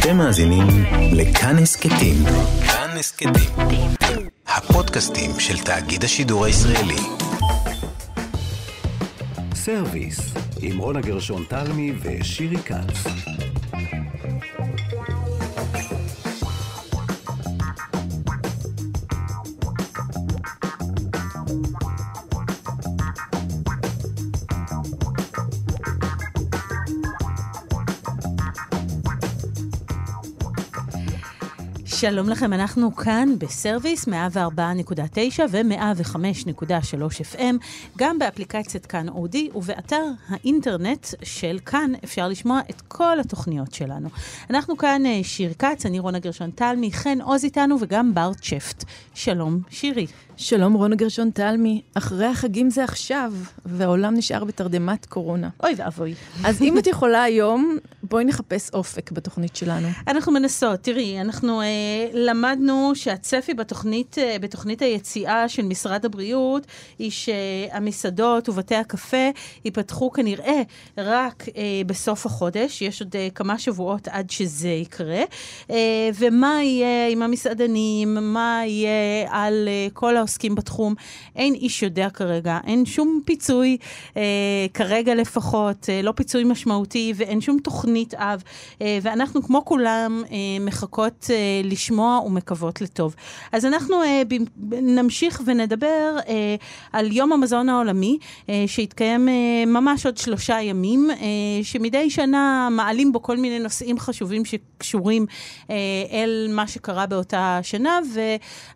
אתם מאזינים לכאן הסכתים. כאן הסכתים. הפודקאסטים של תאגיד השידור הישראלי. סרוויס, עם רונה גרשון תלמי ושירי כץ. שלום לכם, אנחנו כאן בסרוויס 104.9 ו-105.3 FM, גם באפליקציית כאן אודי ובאתר האינטרנט של כאן אפשר לשמוע את כל התוכניות שלנו. אנחנו כאן אה, שיר כץ, אני רונה גרשון תלמי, חן עוז איתנו וגם בר צ'פט. שלום, שירי. שלום, רונה גרשון תלמי. אחרי החגים זה עכשיו, והעולם נשאר בתרדמת קורונה. אוי ואבוי. אז אם את יכולה היום, בואי נחפש אופק בתוכנית שלנו. אנחנו מנסות. תראי, אנחנו אה, למדנו שהצפי בתוכנית, אה, בתוכנית היציאה של משרד הבריאות, היא שהמסעדות ובתי הקפה ייפתחו כנראה רק אה, בסוף החודש. יש עוד אה, כמה שבועות עד שזה יקרה. אה, ומה יהיה עם המסעדנים, מה יהיה על אה, כל העושים. העוסקים בתחום. אין איש יודע כרגע, אין שום פיצוי, אה, כרגע לפחות, אה, לא פיצוי משמעותי ואין שום תוכנית אב. אה, ואנחנו, כמו כולם, אה, מחכות אה, לשמוע ומקוות לטוב. אז אנחנו אה, ב- נמשיך ונדבר אה, על יום המזון העולמי, אה, שיתקיים אה, ממש עוד שלושה ימים, אה, שמדי שנה מעלים בו כל מיני נושאים חשובים שקשורים אה, אל מה שקרה באותה שנה,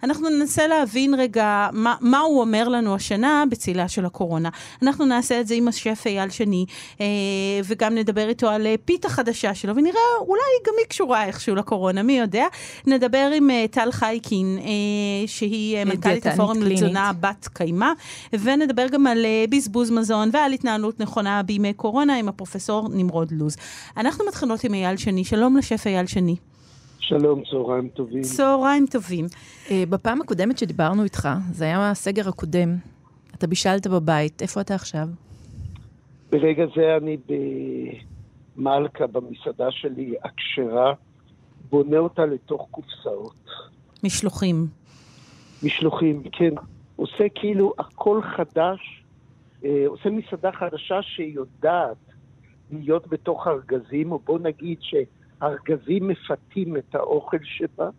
ואנחנו ננסה להבין רגע מה, מה הוא אומר לנו השנה בצילה של הקורונה. אנחנו נעשה את זה עם השף אייל שני, אה, וגם נדבר איתו על אה, פיתה חדשה שלו, ונראה, אולי גם היא קשורה איכשהו לקורונה, מי יודע. נדבר עם אה, טל חייקין, אה, שהיא אה, מנכ"לית הפורום לתזונה בת קיימא, ונדבר גם על אה, בזבוז מזון ועל התנהלות נכונה בימי קורונה עם הפרופסור נמרוד לוז. אנחנו מתחילות עם אייל שני. שלום לשף אייל שני. שלום, צהריים טובים. צהריים טובים. Uh, בפעם הקודמת שדיברנו איתך, זה היה הסגר הקודם. אתה בישלת בבית, איפה אתה עכשיו? ברגע זה אני במלכה, במסעדה שלי, הכשרה, בונה אותה לתוך קופסאות. משלוחים. משלוחים, כן. עושה כאילו הכל חדש, אה, עושה מסעדה חדשה שיודעת להיות בתוך ארגזים, או בוא נגיד שארגזים מפתים את האוכל שבה,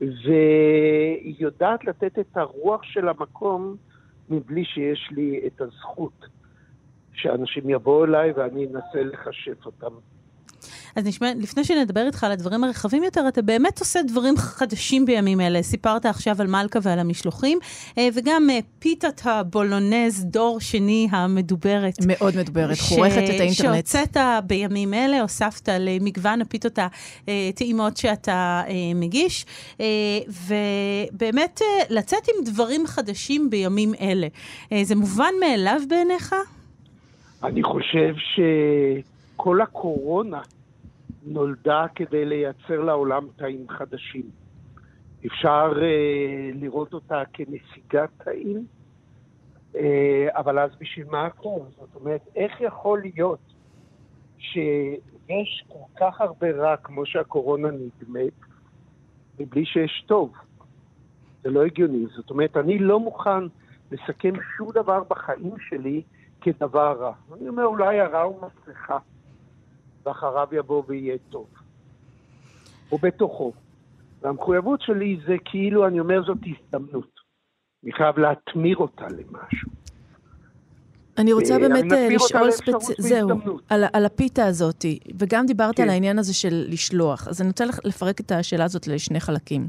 והיא יודעת לתת את הרוח של המקום מבלי שיש לי את הזכות שאנשים יבואו אליי ואני אנסה לחשף אותם. אז נשמע, לפני שנדבר איתך על הדברים הרחבים יותר, אתה באמת עושה דברים חדשים בימים אלה. סיפרת עכשיו על מלכה ועל המשלוחים, אה, וגם אה, פיתת הבולונז, דור שני המדוברת. מאוד מדוברת, ש... חורכת את האינטרנט. שהוצאת בימים אלה, הוספת למגוון הפיתות הטעימות שאתה אה, מגיש, ובאמת לצאת עם דברים חדשים בימים אלה. זה מובן מאליו בעיניך? אני חושב שכל הקורונה נולדה כדי לייצר לעולם תאים חדשים. אפשר uh, לראות אותה כנסיגת תאים, uh, אבל אז בשביל מה הכל? זאת אומרת, איך יכול להיות שיש כל כך הרבה רע כמו שהקורונה נדמת, מבלי שיש טוב? זה לא הגיוני. זאת אומרת, אני לא מוכן לסכם שום דבר בחיים שלי כדבר רע. אני אומר, אולי הרע הוא מסכה. ואחריו יבוא ויהיה טוב. הוא בתוכו. והמחויבות שלי זה כאילו, אני אומר, זאת הזדמנות. אני חייב להתמיר אותה למשהו. אני רוצה באמת לשאול ספציפית, זהו, על, על הפיתה הזאת, וגם דיברת כן. על העניין הזה של לשלוח. אז אני רוצה לפרק את השאלה הזאת לשני חלקים.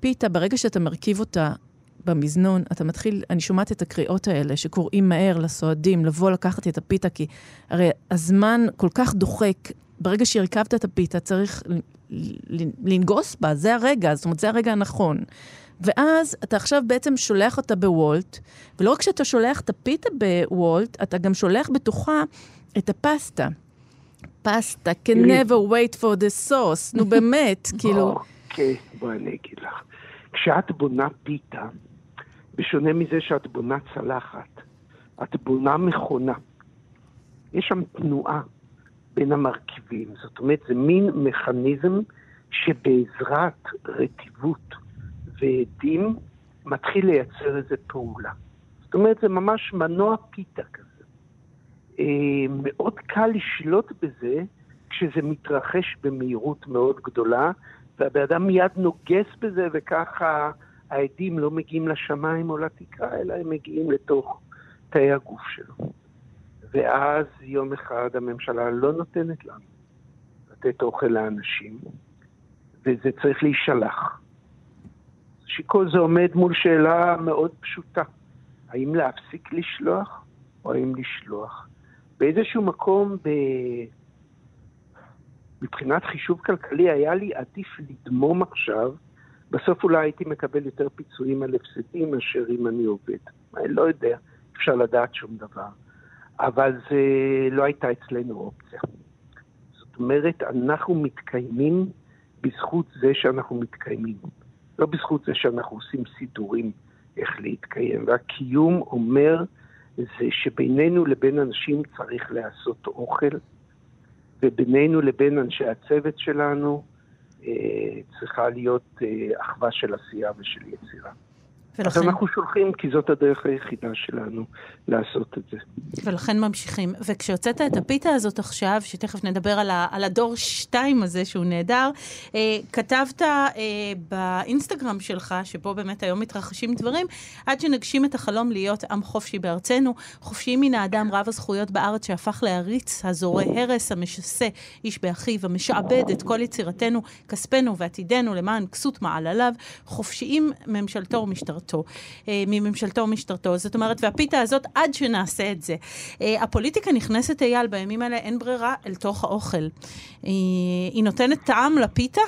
פיתה, ברגע שאתה מרכיב אותה במזנון, אתה מתחיל, אני שומעת את הקריאות האלה שקוראים מהר לסועדים לבוא לקחת את הפיתה, כי הרי הזמן כל כך דוחק. ברגע שהרכבת את הפיתה, צריך לנגוס בה, זה הרגע, זאת אומרת, זה הרגע הנכון. ואז אתה עכשיו בעצם שולח אותה בוולט, ולא רק שאתה שולח את הפיתה בוולט, אתה גם שולח בתוכה את הפסטה. פסטה, can never wait for the sauce, נו באמת, כאילו... אוקיי, בואי אני אגיד לך. כשאת בונה פיתה, בשונה מזה שאת בונה צלחת, את בונה מכונה. יש שם תנועה בין המרכיבים, זאת אומרת, זה מין מכניזם שבעזרת רטיבות ועדים מתחיל לייצר איזה פעולה. זאת אומרת, זה ממש מנוע פיתה כזה. אה, מאוד קל לשלוט בזה כשזה מתרחש במהירות מאוד גדולה, והבן אדם מיד נוגס בזה, וככה העדים לא מגיעים לשמיים או לתקרה, אלא הם מגיעים לתוך תאי הגוף שלו. ואז יום אחד הממשלה לא נותנת לנו לתת אוכל לאנשים, וזה צריך להישלח. שכל זה עומד מול שאלה מאוד פשוטה, האם להפסיק לשלוח או האם לשלוח? באיזשהו מקום, ב... מבחינת חישוב כלכלי, היה לי עדיף לדמום עכשיו, בסוף אולי הייתי מקבל יותר פיצויים על הפסדים מאשר אם אני עובד. אני לא יודע, אפשר לדעת שום דבר. אבל זה לא הייתה אצלנו אופציה. זאת אומרת, אנחנו מתקיימים בזכות זה שאנחנו מתקיימים. לא בזכות זה שאנחנו עושים סידורים איך להתקיים. והקיום אומר זה שבינינו לבין אנשים צריך לעשות אוכל, ובינינו לבין אנשי הצוות שלנו צריכה להיות אה, אחווה של עשייה ושל יצירה. ולכן... אז אנחנו שולחים, כי זאת הדרך היחידה שלנו לעשות את זה. ולכן ממשיכים. וכשהוצאת את הפיתה הזאת עכשיו, שתכף נדבר על, ה, על הדור שתיים הזה שהוא נהדר, אה, כתבת אה, באינסטגרם שלך, שבו באמת היום מתרחשים דברים, עד שנגשים את החלום להיות עם חופשי בארצנו, חופשי מן האדם רב הזכויות בארץ שהפך להריץ, הזורע הרס, המשסה איש באחיו, המשעבד את כל יצירתנו, כספנו ועתידנו למען כסות מעלליו, חופשיים ממשלתו ומשטרתו. משטרתו, אה, מממשלתו ומשטרתו. זאת אומרת, והפיתה הזאת, עד שנעשה את זה. אה, הפוליטיקה נכנסת, אייל, בימים האלה אין ברירה, אל תוך האוכל. היא, היא נותנת טעם לפיתה?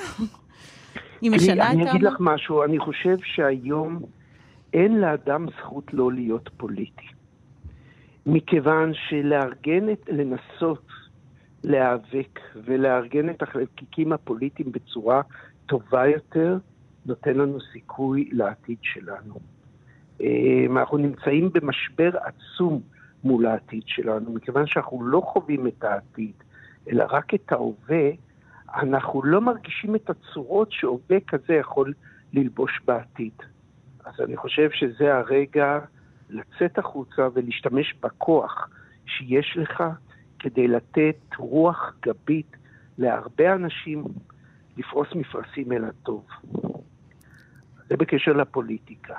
היא משנה את טעם? אני אגיד לך משהו, אני חושב שהיום אין לאדם זכות לא להיות פוליטי. מכיוון שלארגן את, לנסות להיאבק ולארגן את החלקיקים הפוליטיים בצורה טובה יותר, נותן לנו סיכוי לעתיד שלנו. אה, אנחנו נמצאים במשבר עצום מול העתיד שלנו, מכיוון שאנחנו לא חווים את העתיד, אלא רק את ההווה, אנחנו לא מרגישים את הצורות שהווה כזה יכול ללבוש בעתיד. אז אני חושב שזה הרגע לצאת החוצה ולהשתמש בכוח שיש לך כדי לתת רוח גבית להרבה אנשים לפרוס מפרשים אל הטוב. זה בקשר לפוליטיקה.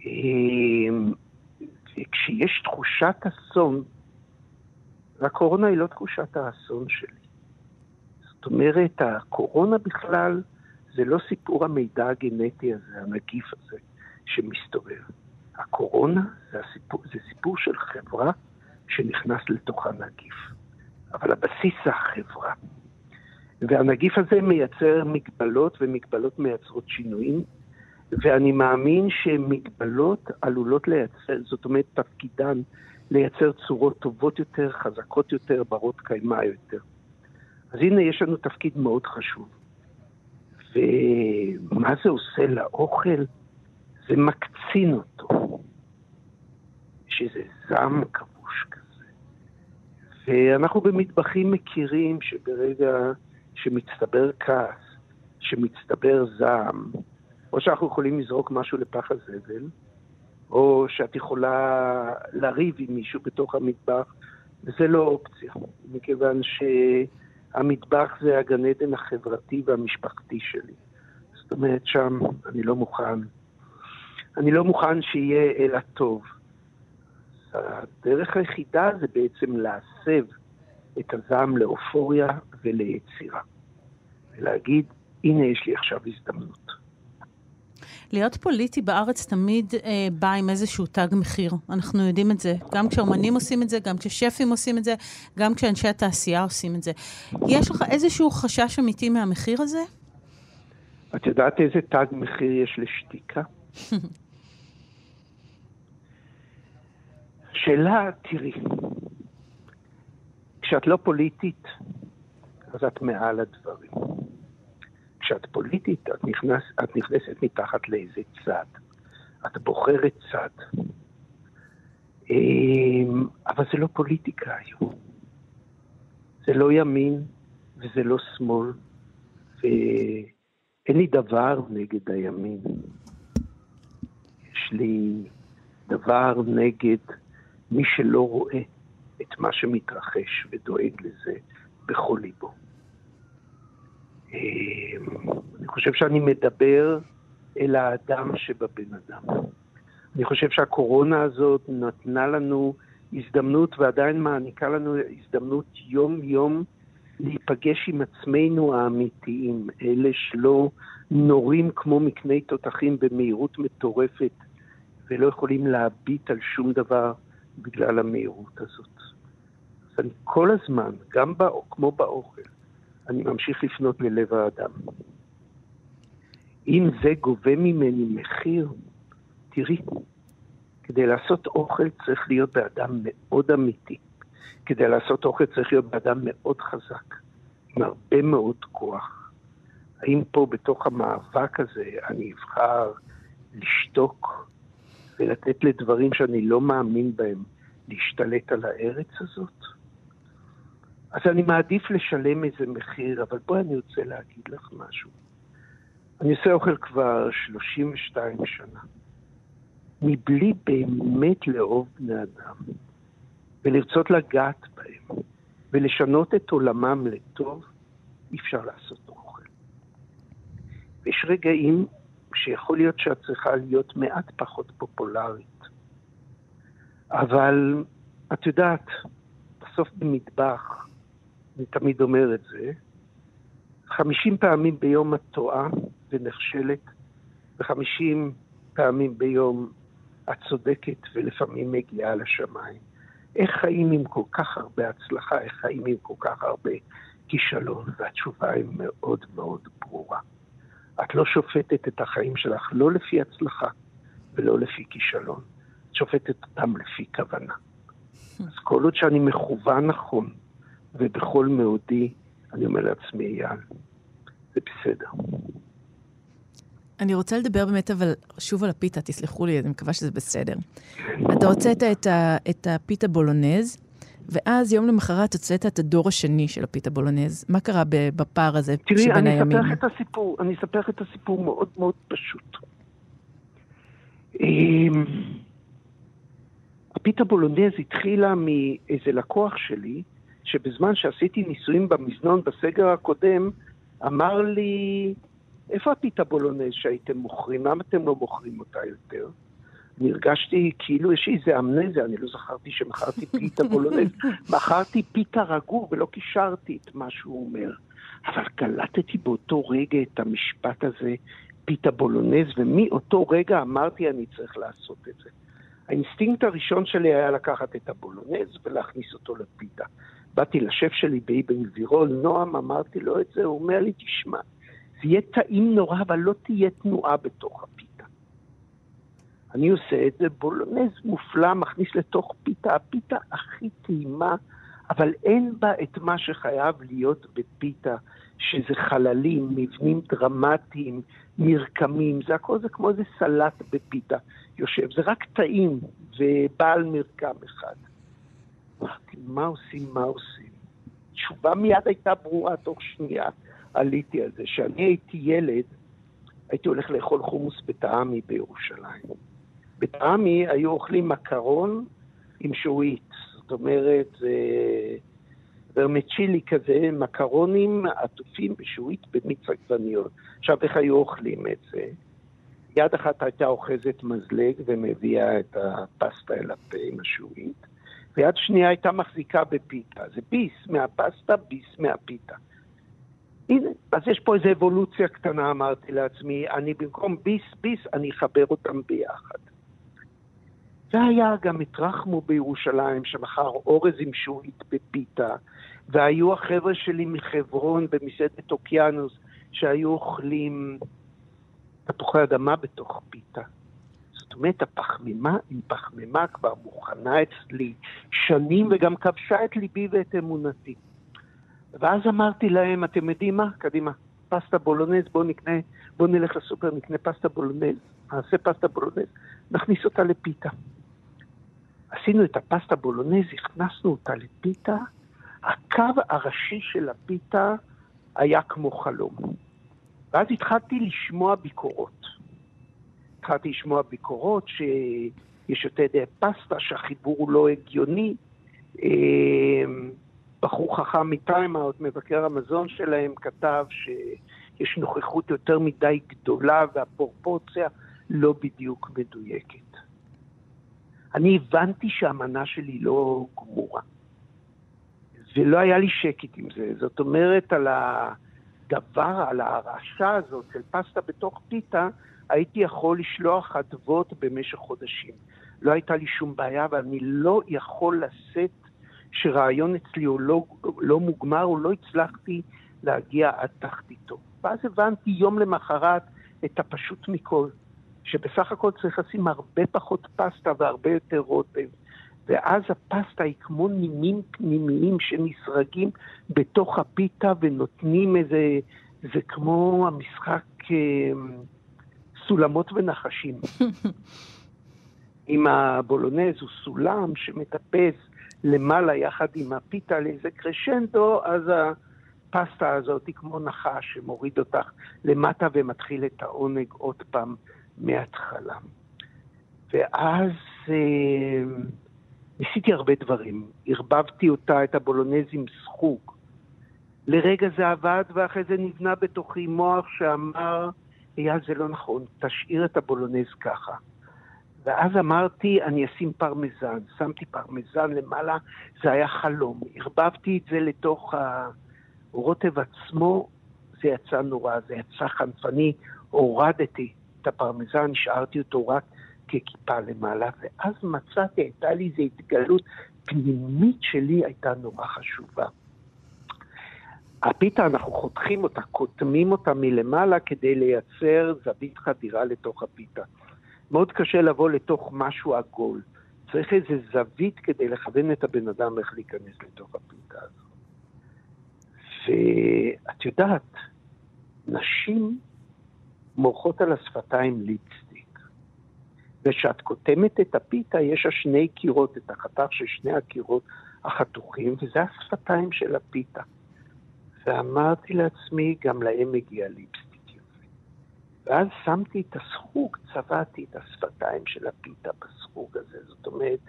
אמ, כשיש תחושת אסון, והקורונה היא לא תחושת האסון שלי. זאת אומרת, הקורונה בכלל זה לא סיפור המידע הגנטי הזה, הנגיף הזה שמסתובב. הקורונה זה, הסיפור, זה סיפור של חברה שנכנס לתוך הנגיף. אבל הבסיס זה החברה. והנגיף הזה מייצר מגבלות, ומגבלות מייצרות שינויים, ואני מאמין שמגבלות עלולות לייצר, זאת אומרת, תפקידן לייצר צורות טובות יותר, חזקות יותר, ברות קיימא יותר. אז הנה, יש לנו תפקיד מאוד חשוב. ומה זה עושה לאוכל? זה מקצין אותו. יש איזה זעם כבוש כזה. ואנחנו במטבחים מכירים שברגע שמצטבר כעס, שמצטבר זעם, או שאנחנו יכולים לזרוק משהו לפח הזבל, או שאת יכולה לריב עם מישהו בתוך המטבח, וזה לא אופציה, מכיוון שהמטבח זה הגן עדן החברתי והמשפחתי שלי. זאת אומרת, שם אני לא מוכן. אני לא מוכן שיהיה אלא טוב. הדרך היחידה זה בעצם להסב את הזעם לאופוריה וליצירה. ולהגיד, הנה יש לי עכשיו הזדמנות. להיות פוליטי בארץ תמיד אה, בא עם איזשהו תג מחיר. אנחנו יודעים את זה. גם כשאומנים עושים את זה, גם כששפים עושים את זה, גם כשאנשי התעשייה עושים את זה. יש לך איזשהו חשש אמיתי מהמחיר הזה? את יודעת איזה תג מחיר יש לשתיקה? שאלה, תראי, כשאת לא פוליטית, אז את מעל הדברים. כשאת פוליטית, את, נכנס, את נכנסת מתחת לאיזה צד. את בוחרת צד. אמ, אבל זה לא פוליטיקה היום. זה לא ימין וזה לא שמאל, אין לי דבר נגד הימין. יש לי דבר נגד מי שלא רואה את מה שמתרחש ודואג לזה בכל ליבו. אמ, אני חושב שאני מדבר אל האדם שבבן אדם. אני חושב שהקורונה הזאת נתנה לנו הזדמנות ועדיין מעניקה לנו הזדמנות יום-יום להיפגש עם עצמנו האמיתיים, אלה שלא נורים כמו מקני תותחים במהירות מטורפת ולא יכולים להביט על שום דבר בגלל המהירות הזאת. אז אני כל הזמן, גם בא, כמו באוכל, אני ממשיך לפנות ללב האדם. אם זה גובה ממני מחיר, תראי, כדי לעשות אוכל צריך להיות באדם מאוד אמיתי. כדי לעשות אוכל צריך להיות באדם מאוד חזק, עם הרבה מאוד כוח. האם פה בתוך המאבק הזה אני אבחר לשתוק ולתת לדברים שאני לא מאמין בהם להשתלט על הארץ הזאת? אז אני מעדיף לשלם איזה מחיר, אבל בואי אני רוצה להגיד לך משהו. אני עושה אוכל כבר 32 שנה. מבלי באמת לאהוב בני אדם, ולרצות לגעת בהם, ולשנות את עולמם לטוב, אי אפשר לעשות אוכל. ויש רגעים שיכול להיות שאת צריכה להיות מעט פחות פופולרית. אבל את יודעת, בסוף במטבח, אני תמיד אומר את זה, חמישים פעמים ביום את טועה ונכשלת, וחמישים פעמים ביום את צודקת ולפעמים מגיעה לשמיים. איך חיים עם כל כך הרבה הצלחה, איך חיים עם כל כך הרבה כישלון? והתשובה היא מאוד מאוד ברורה. את לא שופטת את החיים שלך לא לפי הצלחה ולא לפי כישלון. את שופטת אותם לפי כוונה. אז כל עוד שאני מכוון נכון, ובכל מאודי אני אומר לעצמי, אייל, זה בסדר. אני רוצה לדבר באמת, אבל שוב על הפיתה, תסלחו לי, אני מקווה שזה בסדר. אתה הוצאת את, ה, את הפיתה בולונז, ואז יום למחרת הוצאת את הדור השני של הפיתה בולונז. מה קרה בפער הזה תראי, שבין הימים? תראי, אני אספר לך את הסיפור, אני אספר לך את הסיפור מאוד מאוד פשוט. אמ, הפיתה בולונז התחילה מאיזה לקוח שלי, שבזמן שעשיתי ניסויים במזנון בסגר הקודם, אמר לי, איפה הפיתה בולונז שהייתם מוכרים? למה אתם לא מוכרים אותה יותר? אני הרגשתי כאילו יש איזה אמנזיה, אני לא זכרתי שמכרתי פיתה בולונז. מכרתי פיתה רגור ולא קישרתי את מה שהוא אומר. אבל קלטתי באותו רגע את המשפט הזה, פיתה בולונז, ומאותו רגע אמרתי אני צריך לעשות את זה. האינסטינקט הראשון שלי היה לקחת את הבולונז ולהכניס אותו לפיתה. באתי לשף שלי באבן גבירול, נועם, אמרתי לו את זה, הוא אומר לי, תשמע, זה יהיה טעים נורא, אבל לא תהיה תנועה בתוך הפיתה. אני עושה את זה, בולונז מופלא, מכניס לתוך פיתה, הפיתה הכי טעימה, אבל אין בה את מה שחייב להיות בפיתה, שזה חללים, מבנים דרמטיים, מרקמים, זה הכל זה כמו איזה סלט בפיתה יושב, זה רק טעים ובעל מרקם אחד. מה עושים, מה עושים? תשובה מיד הייתה ברורה תוך שנייה. עליתי על זה. כשאני הייתי ילד, הייתי הולך לאכול חומוס בטעמי בירושלים. בטעמי היו אוכלים מקרון עם שועית. זאת אומרת, זה ורמצ'ילי כזה, מקרונים עטופים בשעועית במיץ עגבניות. עכשיו, איך היו אוכלים את זה? יד אחת הייתה אוחזת מזלג ומביאה את הפסטה אל הפה עם השעועית, ויד שנייה הייתה מחזיקה בפיתה. זה ביס מהפסטה, ביס מהפיתה. הנה, אז יש פה איזו אבולוציה קטנה, אמרתי לעצמי, אני במקום ביס ביס, אני אחבר אותם ביחד. והיה גם את רחמו בירושלים, שמכר אורז עם שועית בפיתה, והיו החבר'ה שלי מחברון במסעדת אוקיינוס, שהיו אוכלים תפוחי אדמה בתוך פיתה. זאת אומרת, הפחמימה עם פחמימה כבר מוכנה אצלי שנים, וגם כבשה את ליבי ואת אמונתי. ואז אמרתי להם, אתם יודעים מה? קדימה, פסטה בולונז, בואו נקנה, בואו נלך לסופר, נקנה פסטה בולונז, נעשה פסטה בולונז, נכניס אותה לפיתה. עשינו את הפסטה בולונז, הכנסנו אותה לפיתה, הקו הראשי של הפיתה היה כמו חלום. ואז התחלתי לשמוע ביקורות. התחלתי לשמוע ביקורות שיש יותר פסטה, שהחיבור הוא לא הגיוני. אמ, בחור חכם מטיימאוט, מבקר המזון שלהם, כתב שיש נוכחות יותר מדי גדולה והפרופורציה לא בדיוק מדויקת. אני הבנתי שהמנה שלי לא גמורה. ולא היה לי שקט עם זה. זאת אומרת, על הדבר, על ההרעשה הזאת של פסטה בתוך פיתה, הייתי יכול לשלוח אדוות במשך חודשים. לא הייתה לי שום בעיה, ואני לא יכול לשאת שרעיון אצלי הוא לא, לא מוגמר, או לא הצלחתי להגיע עד תחתיתו. ואז הבנתי יום למחרת את הפשוט מכל, שבסך הכל צריך לשים הרבה פחות פסטה והרבה יותר רוטב. ואז הפסטה היא כמו נימים פנימיים שנסרגים בתוך הפיתה ונותנים איזה, זה כמו המשחק אה, סולמות ונחשים. עם הבולונז הוא סולם שמטפס למעלה יחד עם הפיתה לאיזה קרשנדו, אז הפסטה הזאת היא כמו נחש שמוריד אותך למטה ומתחיל את העונג עוד פעם מההתחלה. ואז אה, ניסיתי הרבה דברים. ערבבתי אותה, את הבולונז עם סחוג. לרגע זה עבד, ואחרי זה נבנה בתוכי מוח שאמר, אייל, זה לא נכון, תשאיר את הבולונז ככה. ואז אמרתי, אני אשים פרמזן. שמתי פרמזן למעלה, זה היה חלום. ערבבתי את זה לתוך הרוטב עצמו, זה יצא נורא, זה יצא חנפני. הורדתי את הפרמזן, השארתי אותו רק ככיפה למעלה, ואז מצאתי, הייתה לי איזו התגלות פנימית שלי הייתה נורא חשובה. הפיתה, אנחנו חותכים אותה, קוטמים אותה מלמעלה כדי לייצר זווית חדירה לתוך הפיתה. מאוד קשה לבוא לתוך משהו עגול. צריך איזו זווית כדי לכוון את הבן אדם איך להיכנס לתוך הפיתה הזו. ואת יודעת, נשים מורחות על השפתיים ליפסטיק. וכשאת קוטמת את הפיתה, יש לה שני קירות, את החתך של שני הקירות החתוכים, וזה השפתיים של הפיתה. ואמרתי לעצמי, גם להם מגיע ליפסטיק יופי. ואז שמתי את הסחוג, צבעתי את השפתיים של הפיתה בסחוג הזה. זאת אומרת,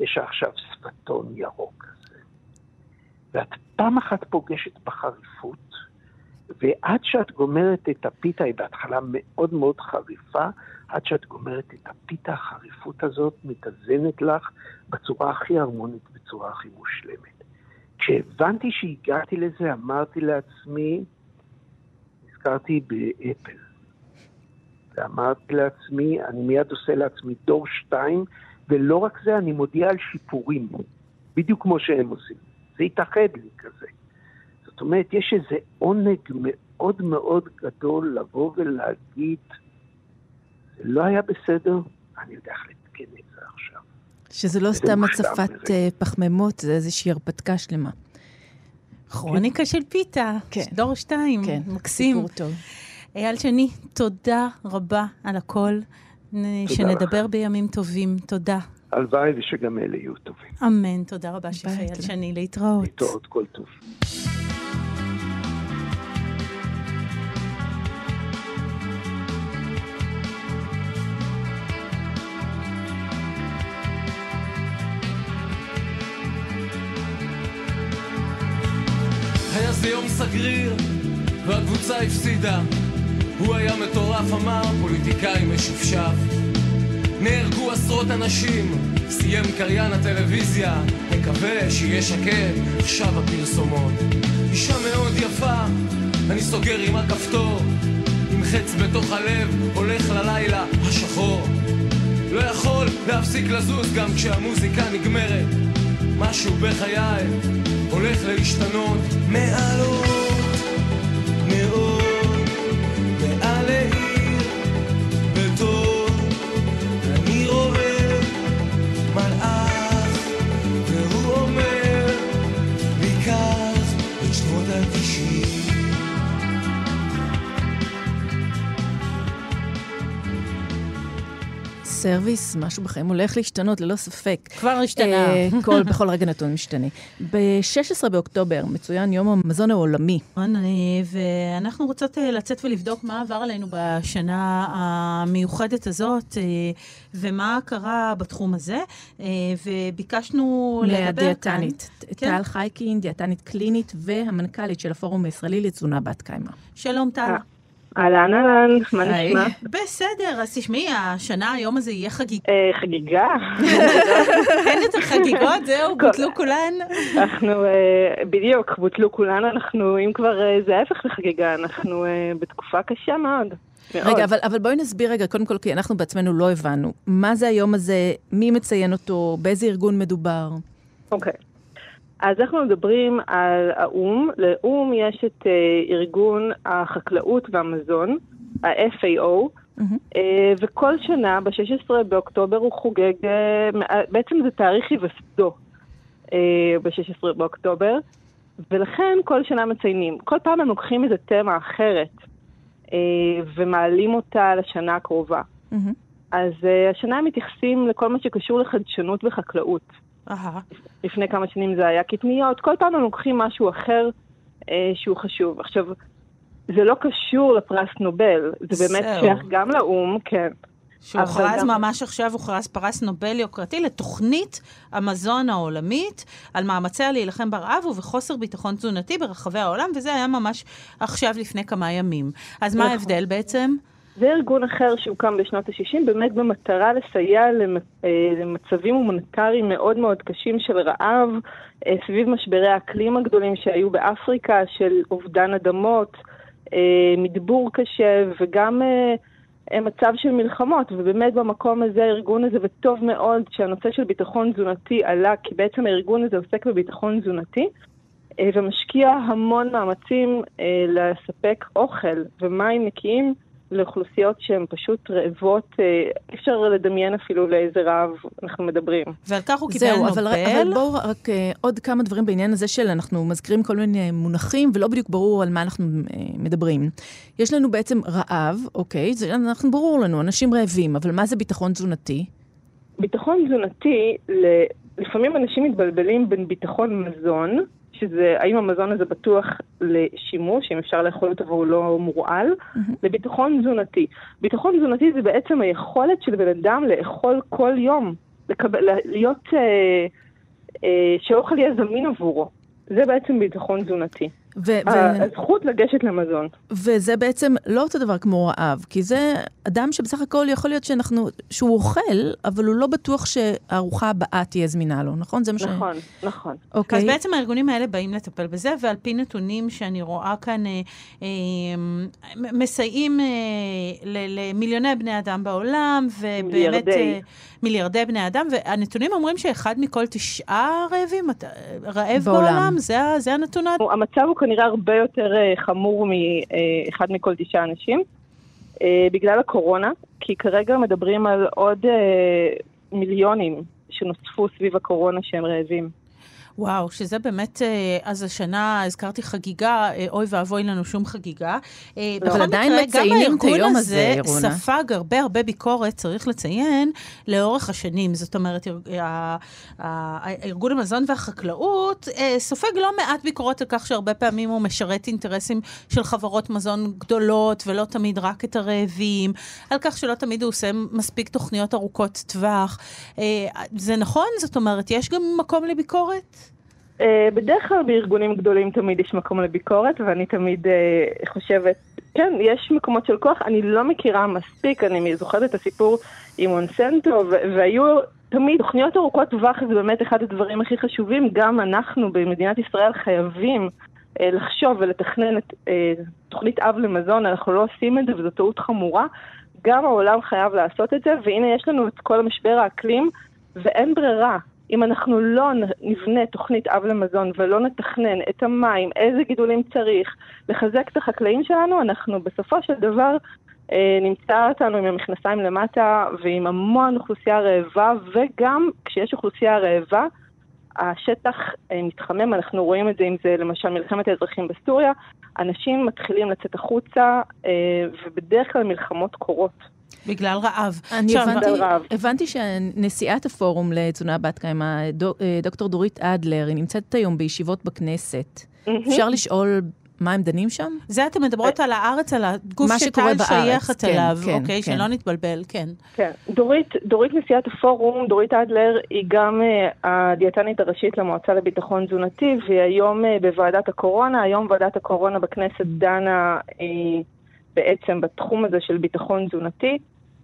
יש עכשיו שפתון ירוק כזה. ואת פעם אחת פוגשת בחריפות, ועד שאת גומרת את הפיתה, היא בהתחלה מאוד מאוד חריפה, עד שאת גומרת את הפיתה, החריפות הזאת מתאזנת לך בצורה הכי הרמונית, בצורה הכי מושלמת. כשהבנתי שהגעתי לזה, אמרתי לעצמי, נזכרתי באפל. ואמרתי לעצמי, אני מיד עושה לעצמי דור שתיים, ולא רק זה, אני מודיע על שיפורים, בדיוק כמו שהם עושים. זה התאחד לי כזה. זאת אומרת, יש איזה עונג מאוד מאוד גדול לבוא ולהגיד, זה לא היה בסדר, אני יודע איך לתקן את. שזה לא סתם הצפת אה, פחמימות, זה איזושהי הרפתקה שלמה. כרוניקה של פיתה, כן. דור שתיים, כן, מקסים. סיפור טוב. אייל שני, תודה רבה על הכל. שנדבר לך. בימים טובים. תודה. הלוואי ושגם אלה יהיו טובים. אמן. תודה רבה, שפי אייל שני. להתראות. להתראות, כל טוב. זה יום סגריר, והקבוצה הפסידה. הוא היה מטורף, אמר פוליטיקאי משופשף. נהרגו עשרות אנשים, סיים קריין הטלוויזיה, מקווה שיהיה שקט, עכשיו הפרסומות. אישה מאוד יפה, אני סוגר עם הכפתור, עם חץ בתוך הלב, הולך ללילה השחור. לא יכול להפסיק לזוז גם כשהמוזיקה נגמרת. משהו בחיי הולך להשתנות מעלות סרוויס, משהו בחיים הולך להשתנות, ללא ספק. כבר השתנה. אה, כל, בכל רגע נתון משתנה. ב-16 באוקטובר מצוין יום המזון העולמי. ואנחנו רוצות אה, לצאת ולבדוק מה עבר עלינו בשנה המיוחדת הזאת, אה, ומה קרה בתחום הזה, וביקשנו לדבר כאן. מהדיאטנית, כן. טל חייקין, דיאטנית קלינית והמנכ"לית של הפורום הישראלי לתזונה בת קיימא. שלום, טל. אהלן אהלן, מה נשמע? בסדר, אז תשמעי, השנה, היום הזה יהיה חגיגה. אה, חגיגה? אין יותר חגיגות, זהו, בוטלו כולן. אנחנו, אה, בדיוק, בוטלו כולן, אנחנו, אם כבר אה, זה ההפך לחגיגה, אנחנו בתקופה קשה מאוד. רגע, אבל, אבל בואי נסביר רגע, קודם כל, כי אנחנו בעצמנו לא הבנו. מה זה היום הזה, מי מציין אותו, באיזה ארגון מדובר? אוקיי. Okay. אז אנחנו מדברים על האו"ם. לאו"ם יש את uh, ארגון החקלאות והמזון, ה-FAO, mm-hmm. uh, וכל שנה, ב-16 באוקטובר, הוא חוגג, uh, בעצם זה תאריך היווסדו uh, ב-16 באוקטובר, ולכן כל שנה מציינים. כל פעם הם לוקחים איזה תמה אחרת ומעלים אותה לשנה הקרובה. Mm-hmm. אז השנה הם מתייחסים לכל מה שקשור לחדשנות בחקלאות. לפני כמה שנים זה היה קטניות, כל פעם הם לוקחים משהו אחר אה, שהוא חשוב. עכשיו, זה לא קשור לפרס נובל, זה באמת שייך גם לאו"ם, כן. שהוכרז גם... ממש עכשיו, הוכרז פרס נובל יוקרתי לתוכנית המזון העולמית על מאמציה להילחם ברעב ובחוסר ביטחון תזונתי ברחבי העולם, וזה היה ממש עכשיו לפני כמה ימים. אז מה נכון. ההבדל בעצם? זה ארגון אחר שהוקם בשנות ה-60, באמת במטרה לסייע אה, למצבים הומניטריים מאוד מאוד קשים של רעב, אה, סביב משברי האקלים הגדולים שהיו באפריקה, של אובדן אדמות, אה, מדבור קשה וגם מצב של מלחמות, ובאמת במקום הזה, הארגון הזה, וטוב מאוד שהנושא של ביטחון תזונתי עלה, כי בעצם הארגון הזה עוסק בביטחון תזונתי. ומשקיע המון מאמצים לספק אוכל ומים נקיים לאוכלוסיות שהן פשוט רעבות, אי אה, אפשר לדמיין אפילו לאיזה רעב אנחנו מדברים. ועל כך הוא קיבל זהו, נובל. אבל, אבל בואו רק uh, עוד כמה דברים בעניין הזה של אנחנו מזכירים כל מיני מונחים, ולא בדיוק ברור על מה אנחנו uh, מדברים. יש לנו בעצם רעב, אוקיי, זה, אנחנו ברור לנו, אנשים רעבים, אבל מה זה ביטחון תזונתי? ביטחון תזונתי, לפעמים אנשים מתבלבלים בין ביטחון מזון, שזה האם המזון הזה בטוח לשימוש, אם אפשר לאכול אותו והוא לא מורעל, mm-hmm. לביטחון תזונתי. ביטחון תזונתי זה בעצם היכולת של בן אדם לאכול כל יום, לקבל, להיות, אה, אה, שאוכל יהיה זמין עבורו. זה בעצם ביטחון תזונתי. ו- הזכות לגשת למזון. וזה בעצם לא אותו דבר כמו רעב, כי זה אדם שבסך הכל יכול להיות שאנחנו, שהוא אוכל, אבל הוא לא בטוח שהארוחה הבאה תהיה זמינה לו, נכון? זה מה נכון, ש... נכון, נכון. אוקיי. אז בעצם הארגונים האלה באים לטפל בזה, ועל פי נתונים שאני רואה כאן, אה, אה, מסייעים אה, למיליוני בני אדם בעולם, ובאמת... מיליארדי. מיליארדי בני אדם, והנתונים אומרים שאחד מכל תשעה רעבים, רעב בעולם, בעולם זה, זה הנתון. המצב הוא כנראה הרבה יותר uh, חמור מאחד uh, מכל תשעה אנשים, uh, בגלל הקורונה, כי כרגע מדברים על עוד מיליונים שנוספו סביב הקורונה שהם רעבים. וואו, שזה באמת, אה, אז השנה, הזכרתי חגיגה, אה, אוי ואבוי לנו שום חגיגה. אה, אבל עדיין מציינים את היום הזה, רונה. הארגון הזה ספג הרבה הרבה ביקורת, צריך לציין, לאורך השנים. זאת אומרת, ארגון המזון והחקלאות סופג לא מעט ביקורות על כך שהרבה פעמים הוא משרת אינטרסים של חברות מזון גדולות, ולא תמיד רק את הרעבים, על כך שלא תמיד הוא עושה מספיק תוכניות ארוכות טווח. זה נכון? זאת אומרת, יש גם מקום לביקורת? Uh, בדרך כלל בארגונים גדולים תמיד יש מקום לביקורת, ואני תמיד uh, חושבת, כן, יש מקומות של כוח, אני לא מכירה מספיק, אני זוכרת את הסיפור עם מונסנטו, והיו תמיד תוכניות ארוכות טווח זה באמת אחד הדברים הכי חשובים, גם אנחנו במדינת ישראל חייבים uh, לחשוב ולתכנן את uh, תוכנית אב למזון, אנחנו לא עושים את זה וזו טעות חמורה, גם העולם חייב לעשות את זה, והנה יש לנו את כל המשבר האקלים, ואין ברירה. אם אנחנו לא נבנה תוכנית אב למזון ולא נתכנן את המים, איזה גידולים צריך, לחזק את החקלאים שלנו, אנחנו בסופו של דבר אה, נמצא אותנו עם המכנסיים למטה ועם המון אוכלוסייה רעבה, וגם כשיש אוכלוסייה רעבה, השטח אה, מתחמם, אנחנו רואים את זה אם זה למשל מלחמת האזרחים בסוריה, אנשים מתחילים לצאת החוצה, אה, ובדרך כלל מלחמות קורות. בגלל רעב. אני הבנתי, רעב. הבנתי שנשיאת הפורום לתזונה בת קיימא, דוק, דוקטור דורית אדלר, היא נמצאת היום בישיבות בכנסת. אפשר לשאול מה הם דנים שם? זה אתם מדברות על הארץ, על הגוף שטל שייכת כן, אליו, כן, אוקיי? כן. שלא נתבלבל, כן. כן. דורית, דורית נשיאת הפורום, דורית אדלר, היא גם uh, הדיאטנית הראשית למועצה לביטחון תזונתי, והיא היום uh, בוועדת הקורונה. היום ועדת הקורונה בכנסת דנה uh, בעצם בתחום הזה של ביטחון תזונתי.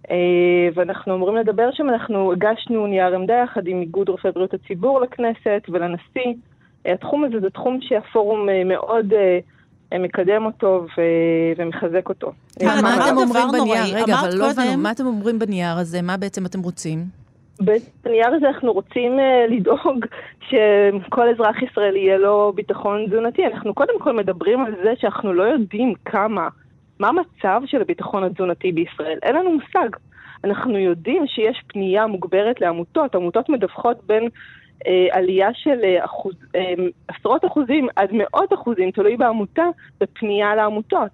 Uh, ואנחנו אמורים לדבר שם, אנחנו הגשנו נייר עמדה יחד עם איגוד רופאי בריאות הציבור לכנסת ולנשיא. התחום הזה זה תחום שהפורום מאוד מקדם אותו. ומחזק אותו. מה אתם אומרים בנייר? רגע, אבל לא הבנו, מה אתם אומרים בנייר הזה? מה בעצם אתם רוצים? בנייר הזה אנחנו רוצים לדאוג שכל אזרח ישראלי יהיה לו ביטחון תזונתי. אנחנו קודם כל מדברים על זה שאנחנו לא יודעים כמה, מה המצב של הביטחון התזונתי בישראל. אין לנו מושג. אנחנו יודעים שיש פנייה מוגברת לעמותות. עמותות מדווחות בין אה, עלייה של אה, אחוז, אה, עשרות אחוזים עד מאות אחוזים, תלוי בעמותה, בפנייה לעמותות.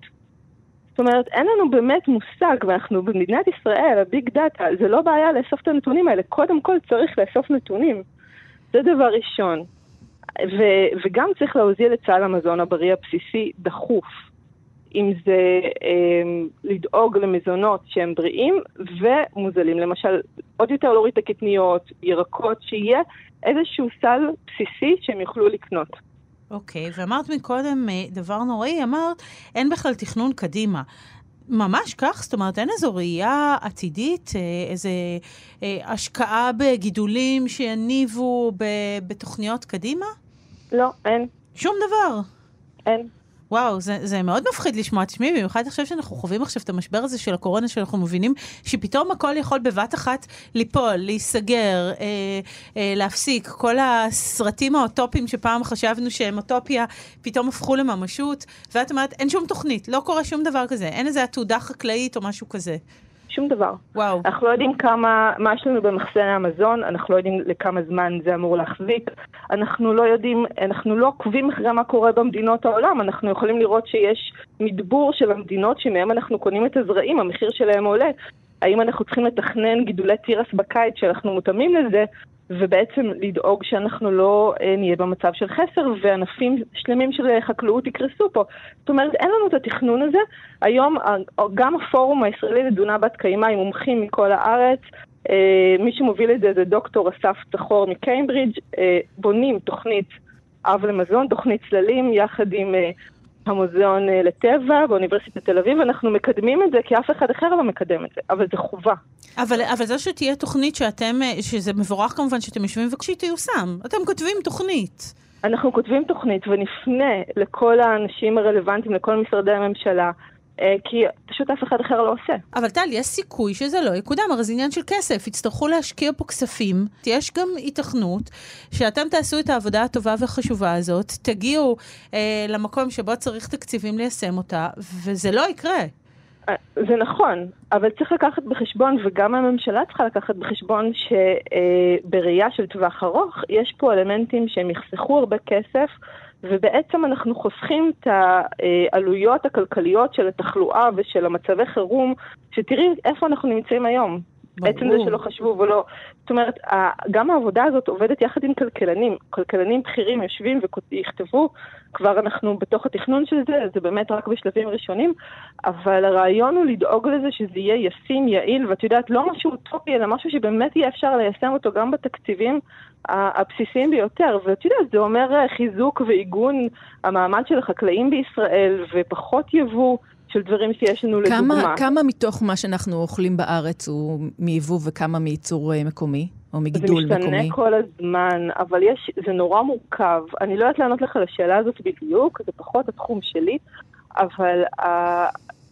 זאת אומרת, אין לנו באמת מושג, ואנחנו במדינת ישראל, הביג דאטה, זה לא בעיה לאסוף את הנתונים האלה, קודם כל צריך לאסוף נתונים. זה דבר ראשון. ו- וגם צריך להוזיל את סל המזון הבריא הבסיסי דחוף. אם זה אה, לדאוג למזונות שהם בריאים ומוזלים. למשל, עוד יותר להוריד את הקטניות, ירקות, שיהיה איזשהו סל בסיסי שהם יוכלו לקנות. אוקיי, okay, ואמרת מקודם אה, דבר נוראי, אמרת, אין בכלל תכנון קדימה. ממש כך? זאת אומרת, אין איזו ראייה עתידית, אה, איזו אה, השקעה בגידולים שיניבו בתוכניות קדימה? לא, אין. שום דבר? אין. וואו, זה, זה מאוד מפחיד לשמוע. תשמעי, במיוחד עכשיו שאנחנו חווים עכשיו את המשבר הזה של הקורונה, שאנחנו מבינים שפתאום הכל יכול בבת אחת ליפול, להיסגר, אה, אה, להפסיק. כל הסרטים האוטופיים שפעם חשבנו שהם אוטופיה, פתאום הפכו לממשות. ואת אומרת, אין שום תוכנית, לא קורה שום דבר כזה. אין איזה עתודה חקלאית או משהו כזה. שום דבר. וואו. אנחנו לא יודעים כמה, מה יש לנו במחסני המזון, אנחנו לא יודעים לכמה זמן זה אמור להחזיק, אנחנו לא יודעים, אנחנו לא עוקבים אחרי מה קורה במדינות העולם, אנחנו יכולים לראות שיש מדבור של המדינות שמהם אנחנו קונים את הזרעים, המחיר שלהם עולה. האם אנחנו צריכים לתכנן גידולי תירס בקיץ שאנחנו מותאמים לזה, ובעצם לדאוג שאנחנו לא אה, נהיה במצב של חסר וענפים שלמים של חקלאות יקרסו פה. זאת אומרת, אין לנו את התכנון הזה. היום גם הפורום הישראלי לתזונה בת קיימא עם מומחים מכל הארץ, אה, מי שמוביל את זה זה דוקטור אסף צחור מקיימברידג', אה, בונים תוכנית אב למזון, תוכנית צללים, יחד עם המוזיאון אה, לטבע באוניברסיטת תל אביב, אנחנו מקדמים את זה כי אף אחד אחר לא מקדם את זה, אבל זה חובה. אבל, אבל זו שתהיה תוכנית שאתם, אה, שזה מבורך כמובן שאתם יושבים וכשהיא תיושם. אתם כותבים תוכנית. אנחנו כותבים תוכנית ונפנה לכל האנשים הרלוונטיים, לכל משרדי הממשלה, כי פשוט אף אחד אחר לא עושה. אבל טל, יש סיכוי שזה לא יקודם, הרי זה עניין של כסף, יצטרכו להשקיע פה כספים. יש גם היתכנות שאתם תעשו את העבודה הטובה והחשובה הזאת, תגיעו אה, למקום שבו צריך תקציבים ליישם אותה, וזה לא יקרה. אה, זה נכון, אבל צריך לקחת בחשבון, וגם הממשלה צריכה לקחת בחשבון, שבראייה אה, של טווח ארוך, יש פה אלמנטים שהם יחסכו הרבה כסף. ובעצם אנחנו חוסכים את העלויות הכלכליות של התחלואה ושל המצבי חירום, שתראי איפה אנחנו נמצאים היום. בעצם זה שלא חשבו ולא... זאת אומרת, גם העבודה הזאת עובדת יחד עם כלכלנים. כלכלנים בכירים יושבים ויכתבו, כבר אנחנו בתוך התכנון של זה, זה באמת רק בשלבים ראשונים, אבל הרעיון הוא לדאוג לזה שזה יהיה ישים, יעיל, ואת יודעת, לא משהו אוטופי, אלא משהו שבאמת יהיה אפשר ליישם אותו גם בתקציבים הבסיסיים ביותר. ואת יודעת, זה אומר אה, חיזוק ועיגון המעמד של החקלאים בישראל, ופחות יבוא. של דברים שיש לנו כמה, לדוגמה. כמה מתוך מה שאנחנו אוכלים בארץ הוא מייבוא וכמה מייצור אה, מקומי? או מגידול מקומי? זה משתנה מקומי? כל הזמן, אבל יש, זה נורא מורכב. אני לא יודעת לענות לך על השאלה הזאת בדיוק, זה פחות התחום שלי, אבל uh,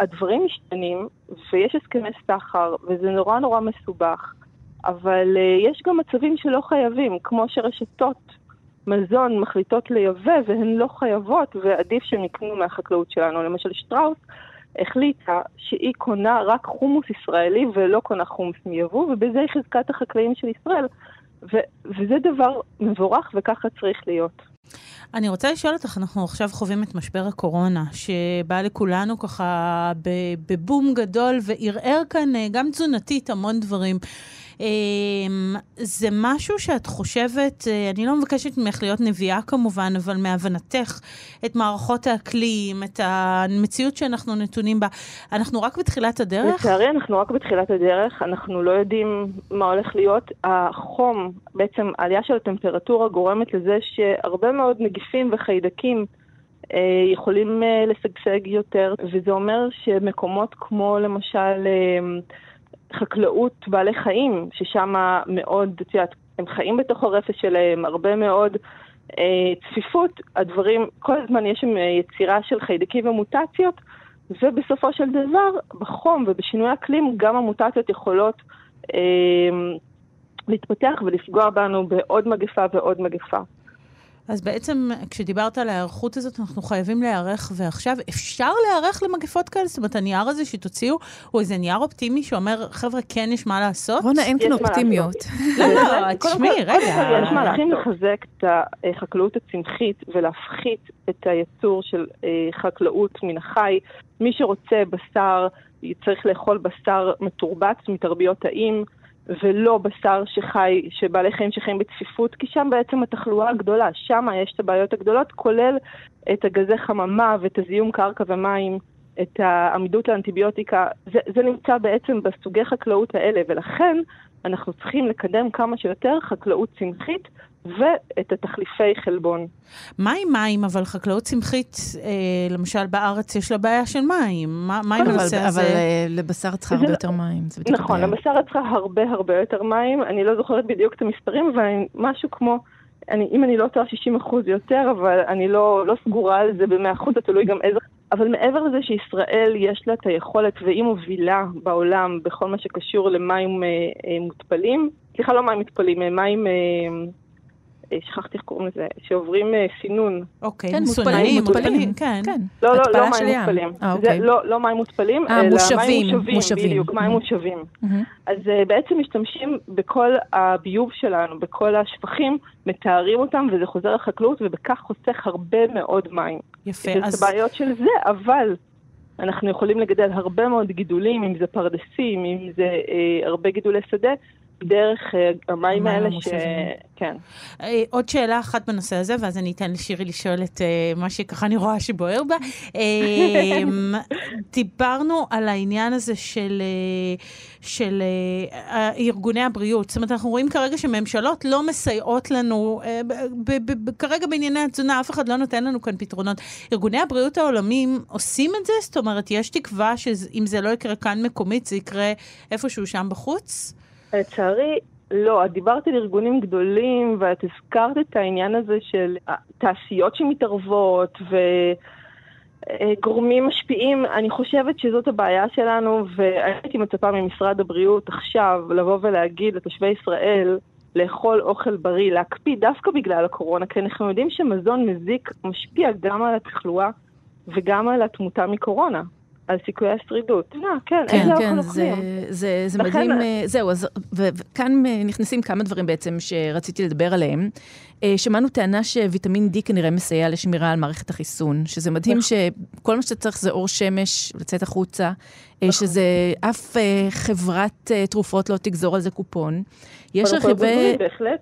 הדברים משתנים, ויש הסכמי סחר, וזה נורא נורא מסובך. אבל uh, יש גם מצבים שלא חייבים, כמו שרשתות מזון מחליטות לייבא והן לא חייבות, ועדיף שהן יקנו מהחקלאות שלנו. למשל שטראוס החליטה שהיא קונה רק חומוס ישראלי ולא קונה חומוס מיבוא, ובזה היא חיזקה את החקלאים של ישראל. ו- וזה דבר מבורך וככה צריך להיות. אני רוצה לשאול אותך, אנחנו עכשיו חווים את משבר הקורונה, שבא לכולנו ככה בבום גדול וערער כאן אה, גם תזונתית המון דברים. אמ, זה משהו שאת חושבת, אה, אני לא מבקשת ממך להיות נביאה כמובן, אבל מהבנתך את מערכות האקלים, את המציאות שאנחנו נתונים בה, אנחנו רק בתחילת הדרך? לצערי אנחנו רק בתחילת הדרך, אנחנו לא יודעים מה הולך להיות. החום, בעצם העלייה של הטמפרטורה גורמת לזה שהרבה מאוד נגיפים וחיידקים אה, יכולים אה, לשגשג יותר, וזה אומר שמקומות כמו למשל חקלאות בעלי חיים, ששם מאוד, את יודעת, הם חיים בתוך הרפש שלהם, הרבה מאוד אה, צפיפות, הדברים, כל הזמן יש שם יצירה של חיידקים ומוטציות, ובסופו של דבר, בחום ובשינוי אקלים, גם המוטציות יכולות אה, להתפתח ולפגוע בנו בעוד מגפה ועוד מגפה. אז בעצם, כשדיברת על ההיערכות הזאת, אנחנו חייבים להיערך, ועכשיו אפשר להיערך למגפות כאלה? זאת אומרת, הנייר הזה שתוציאו, הוא איזה נייר אופטימי שאומר, חבר'ה, כן, יש מה לעשות? רונה, אין כאן אופטימיות. לא, לא, תשמעי, רגע. יש מהלכים לחזק את החקלאות הצמחית ולהפחית את הייצור של אה, חקלאות מן החי. מי שרוצה בשר, צריך לאכול בשר מתורבץ מתרביות תאים. ולא בשר שחי, שבעלי חיים שחיים בצפיפות, כי שם בעצם התחלואה הגדולה, שם יש את הבעיות הגדולות, כולל את הגזי חממה ואת הזיהום קרקע ומים, את העמידות לאנטיביוטיקה, זה, זה נמצא בעצם בסוגי חקלאות האלה, ולכן אנחנו צריכים לקדם כמה שיותר חקלאות צמחית ואת התחליפי חלבון. מה עם מים? אבל חקלאות צמחית, אה, למשל בארץ יש לה בעיה של מים. מה, מה עם הנושא הזה? אבל אה, לבשר צריכה הרבה יותר מים. נכון, לבשר צריכה הרבה הרבה יותר מים. אני לא זוכרת בדיוק את המספרים, אבל משהו כמו... אני, אם אני לא טועה 60 אחוז יותר, אבל אני לא, לא סגורה על זה ב-100 אחוז, זה תלוי גם איזה... אבל מעבר לזה שישראל יש לה את היכולת והיא מובילה בעולם בכל מה שקשור למים אה, אה, מותפלים, סליחה, לא מים מותפלים, אה, מים... אה, שכחתי איך קוראים לזה, שעוברים אה, סינון. אוקיי, כן, מותפלים, מותפלים, כן. כן. לא, לא, לא מים מותפלים. אה, אוקיי. לא, לא מים מותפלים, אלא מים מושבים. מושבים, בדיוק, מים מושבים. אז בעצם משתמשים בכל הביוב שלנו, בכל השפכים, מתארים אותם, וזה חוזר לחקלאות, ובכך חוסך הרבה מאוד מים. יפה, אז... זה הבעיות של זה, אבל... אנחנו יכולים לגדל הרבה מאוד גידולים, אם זה פרדסים, אם זה אה, הרבה גידולי שדה, דרך אה, המים האלה ש... כן. אה, עוד שאלה אחת בנושא הזה, ואז אני אתן לשירי לשאול את אה, מה שככה אני רואה שבוער בה. דיברנו על העניין הזה של, של ארגוני הבריאות. זאת אומרת, אנחנו רואים כרגע שממשלות לא מסייעות לנו, כרגע בענייני התזונה, אף אחד לא נותן לנו כאן פתרונות. ארגוני הבריאות העולמיים עושים את זה? זאת אומרת, יש תקווה שאם זה לא יקרה כאן מקומית, זה יקרה איפשהו שם בחוץ? לצערי, לא, את דיברת על ארגונים גדולים, ואת הזכרת את העניין הזה של תעשיות שמתערבות, וגורמים משפיעים. אני חושבת שזאת הבעיה שלנו, והייתי מצפה ממשרד הבריאות עכשיו לבוא ולהגיד לתושבי ישראל, לאכול אוכל בריא, להקפיד דווקא בגלל הקורונה, כי אנחנו יודעים שמזון מזיק משפיע גם על התחלואה וגם על התמותה מקורונה. על סיכויי השרידות. אה, כן, כן, איזה כן, זה, זה, זה מדהים. אה, זהו, אז, וכאן אה, נכנסים כמה דברים בעצם שרציתי לדבר עליהם. שמענו טענה שוויטמין D כנראה מסייע לשמירה על מערכת החיסון, שזה מדהים נכון. שכל מה שאתה צריך זה אור שמש, לצאת החוצה, נכון. שזה אף חברת תרופות לא תגזור על זה קופון. יש רכיבי... בהחלט.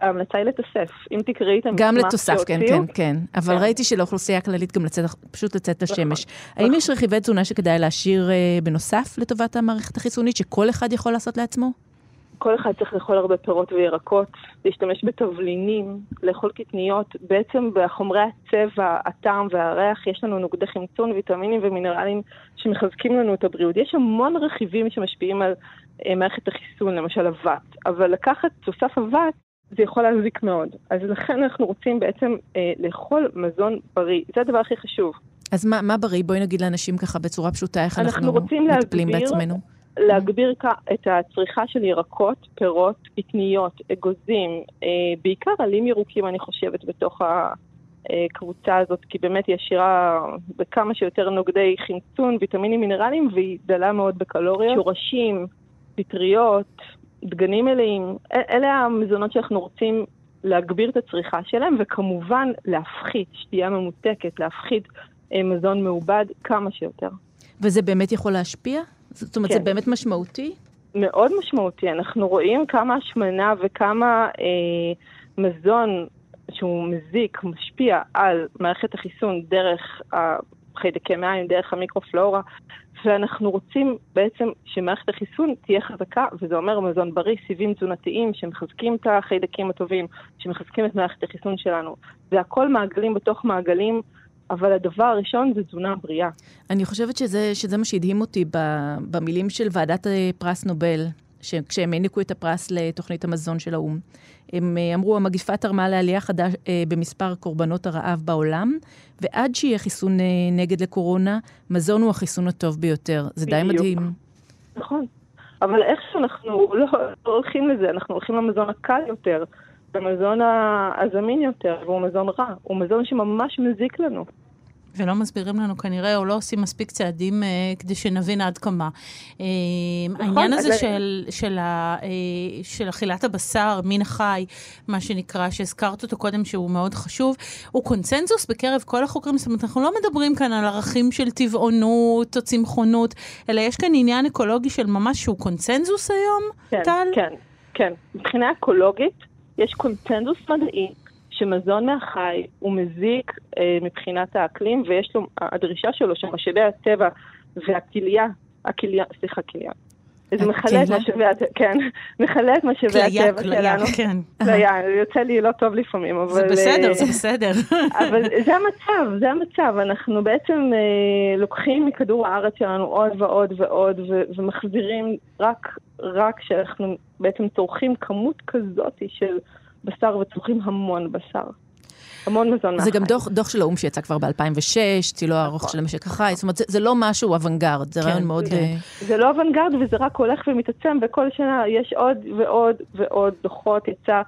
ההמלצה היא לתוסף. אם תקראי את המסמך גם לתוסף, כן, כן, כן. אבל כן. ראיתי שלאוכלוסייה הכללית גם לצאת, פשוט לצאת נכון, לשמש. האם נכון. יש רכיבי תזונה שכדאי להשאיר אה, בנוסף לטובת המערכת החיסונית, שכל אחד יכול לעשות לעצמו? כל אחד צריך לאכול הרבה פירות וירקות, להשתמש בתבלינים, לאכול קטניות. בעצם בחומרי הצבע, הטעם והריח יש לנו נוגדי חמצון, ויטמינים ומינרלים שמחזקים לנו את הבריאות. יש המון רכיבים שמשפיעים על מערכת החיסון, למשל אבט, אבל לקחת תוסף אבט זה יכול להזיק מאוד. אז לכן אנחנו רוצים בעצם אה, לאכול מזון בריא. זה הדבר הכי חשוב. אז מה, מה בריא? בואי נגיד לאנשים ככה בצורה פשוטה, איך אנחנו, אנחנו מטפלים להגביר, בעצמנו. להגביר את הצריכה של ירקות, פירות, קטניות, אגוזים, אה, בעיקר עלים ירוקים, אני חושבת, בתוך הקבוצה הזאת, כי באמת היא עשירה בכמה שיותר נוגדי חמצון, ויטמינים מינרליים, והיא דלה מאוד בקלוריות. שורשים, פטריות, דגנים מלאים, אלה המזונות שאנחנו רוצים להגביר את הצריכה שלהם, וכמובן להפחית שתייה ממותקת, להפחית אה, מזון מעובד כמה שיותר. וזה באמת יכול להשפיע? זאת אומרת, כן. זה באמת משמעותי? מאוד משמעותי. אנחנו רואים כמה השמנה וכמה אה, מזון שהוא מזיק, משפיע על מערכת החיסון דרך חיידקי מים, דרך המיקרופלורה, ואנחנו רוצים בעצם שמערכת החיסון תהיה חזקה, וזה אומר מזון בריא, סיבים תזונתיים שמחזקים את החיידקים הטובים, שמחזקים את מערכת החיסון שלנו. זה הכל מעגלים בתוך מעגלים. אבל הדבר הראשון זה תזונה בריאה. אני חושבת שזה, שזה מה שהדהים אותי במילים של ועדת פרס נובל, כשהם העניקו את הפרס לתוכנית המזון של האו"ם. הם אה, אמרו, המגיפה תרמה לעלייה חדש אה, במספר קורבנות הרעב בעולם, ועד שיהיה חיסון אה, נגד לקורונה, מזון הוא החיסון הטוב ביותר. זה די מדהים. נכון. אבל איך שאנחנו לא, לא הולכים לזה, אנחנו הולכים למזון הקל יותר, למזון הזמין יותר, והוא מזון רע. הוא מזון שממש מזיק לנו. ולא מסבירים לנו כנראה, או לא עושים מספיק צעדים אה, כדי שנבין עד כמה. אה, נכון, העניין הזה של, של, ה, אה, של אכילת הבשר, מין החי, מה שנקרא, שהזכרת אותו קודם, שהוא מאוד חשוב, הוא קונצנזוס בקרב כל החוקרים. זאת אומרת, אנחנו לא מדברים כאן על ערכים של טבעונות או צמחונות, אלא יש כאן עניין אקולוגי של ממש שהוא קונצנזוס היום, כן, טל? כן, כן. מבחינה אקולוגית, יש קונצנזוס מדעי שמזון מהחי הוא מזיק אה, מבחינת האקלים, ויש לו, הדרישה שלו שמשאבי הטבע והכליה, הכליה, סליחה, כליה. זה מכלה את משאבי הטבע, כן, מכלה את משאבי הטבע שלנו. כן. כליה, יוצא לי לא טוב לפעמים, אבל... זה בסדר, זה אה, בסדר. אבל זה המצב, זה המצב. אנחנו בעצם אה, לוקחים מכדור הארץ שלנו עוד ועוד ועוד, ומחזירים רק, רק שאנחנו בעצם צורכים כמות כזאת של... בשר וצורכים המון בשר. המון מזון מהחי. זה גם דוח, דוח של האו"ם שיצא כבר ב-2006, צילו הארוך נכון. של המשק החי, זאת אומרת, זה, זה לא משהו אוונגרד, זה כן, רעיון מאוד... כן. Uh... זה לא אוונגרד וזה רק הולך ומתעצם, וכל שנה יש עוד ועוד ועוד דוחות. יצא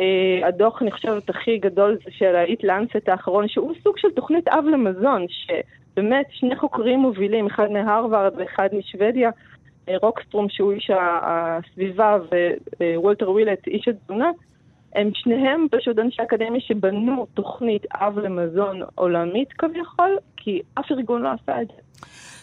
אה, הדוח, אני חושבת, הכי גדול זה של ה-Eat Lancet האחרון, שהוא סוג של תוכנית אב למזון, שבאמת שני חוקרים מובילים, אחד מהרווארד ואחד משוודיה, אה, רוקסטרום שהוא איש הסביבה ווולטר ווילט איש התזונה, הם שניהם פשוט אנשי אקדמיה שבנו תוכנית אב למזון עולמית כביכול, כי אף ארגון לא עשה את זה.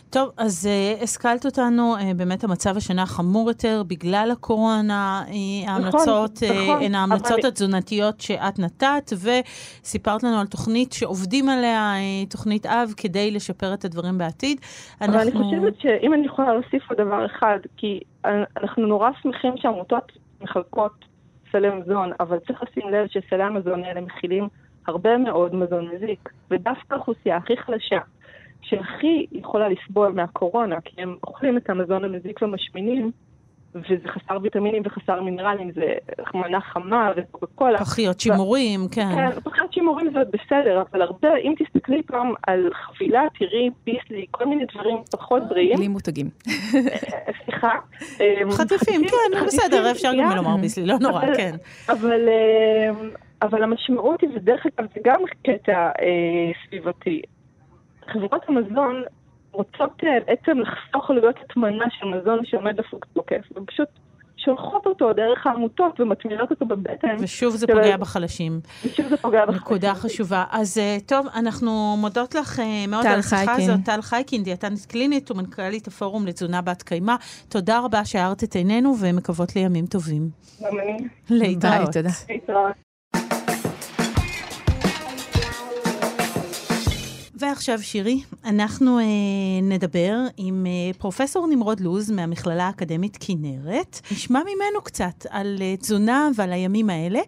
טוב, אז uh, השכלת אותנו, uh, באמת המצב השנה חמור יותר בגלל הקורונה, uh, ההמלצות נכון, נכון, הן ההמלצות אבל... התזונתיות שאת נתת, וסיפרת לנו על תוכנית שעובדים עליה, uh, תוכנית אב, כדי לשפר את הדברים בעתיד. אבל אנחנו... אני חושבת שאם אני יכולה להוסיף עוד דבר אחד, כי אנחנו נורא שמחים שעמותות מחלקות סלי מזון, אבל צריך לשים לב שסלי המזון האלה מכילים הרבה מאוד מזון מזיק, ודווקא האוכלוסייה הכי חלשה, שהכי יכולה לסבול מהקורונה, כי הם אוכלים את המזון המזיק ומשמינים, וזה חסר ויטמינים וחסר מינרלים, זה מנה חמה וקוקה קולה. פחיות שימורים, ו... כן. כן, פחיות שימורים זה בסדר, אבל הרבה, אם תסתכלי פעם על חבילה, תראי ביסלי, כל מיני דברים פחות בריאים. בלי מותגים. אה, סליחה. אמ, חטיפים, כן, בסדר, אפשר גם לומר ביסלי, לא נורא, כן. אבל... אמ, אבל המשמעות היא, ודרך אגב זה גם קטע אה, סביבתי. חברות המזון רוצות אה, בעצם לחסוך עלויות הטמנה של מזון שעומד לפוג תוקף, ופשוט שולחות אותו דרך העמותות ומטמינות אותו בבטן. ושוב זה פוגע בחלשים. ושוב זה פוגע בחלשים. נקודה חשובה. אז אה, טוב, אנחנו מודות לך אה, מאוד על השיחה הזאת. טל חייקין, דיאטנית קלינית ומנכ"לית הפורום לתזונה בת קיימא. תודה רבה שהארת את עינינו ומקוות לימים טובים. גם אני. להתראות. ביי, תודה. להתראות. ועכשיו, שירי, אנחנו אה, נדבר עם אה, פרופסור נמרוד לוז מהמכללה האקדמית כנרת. נשמע ממנו קצת על אה, תזונה ועל הימים האלה,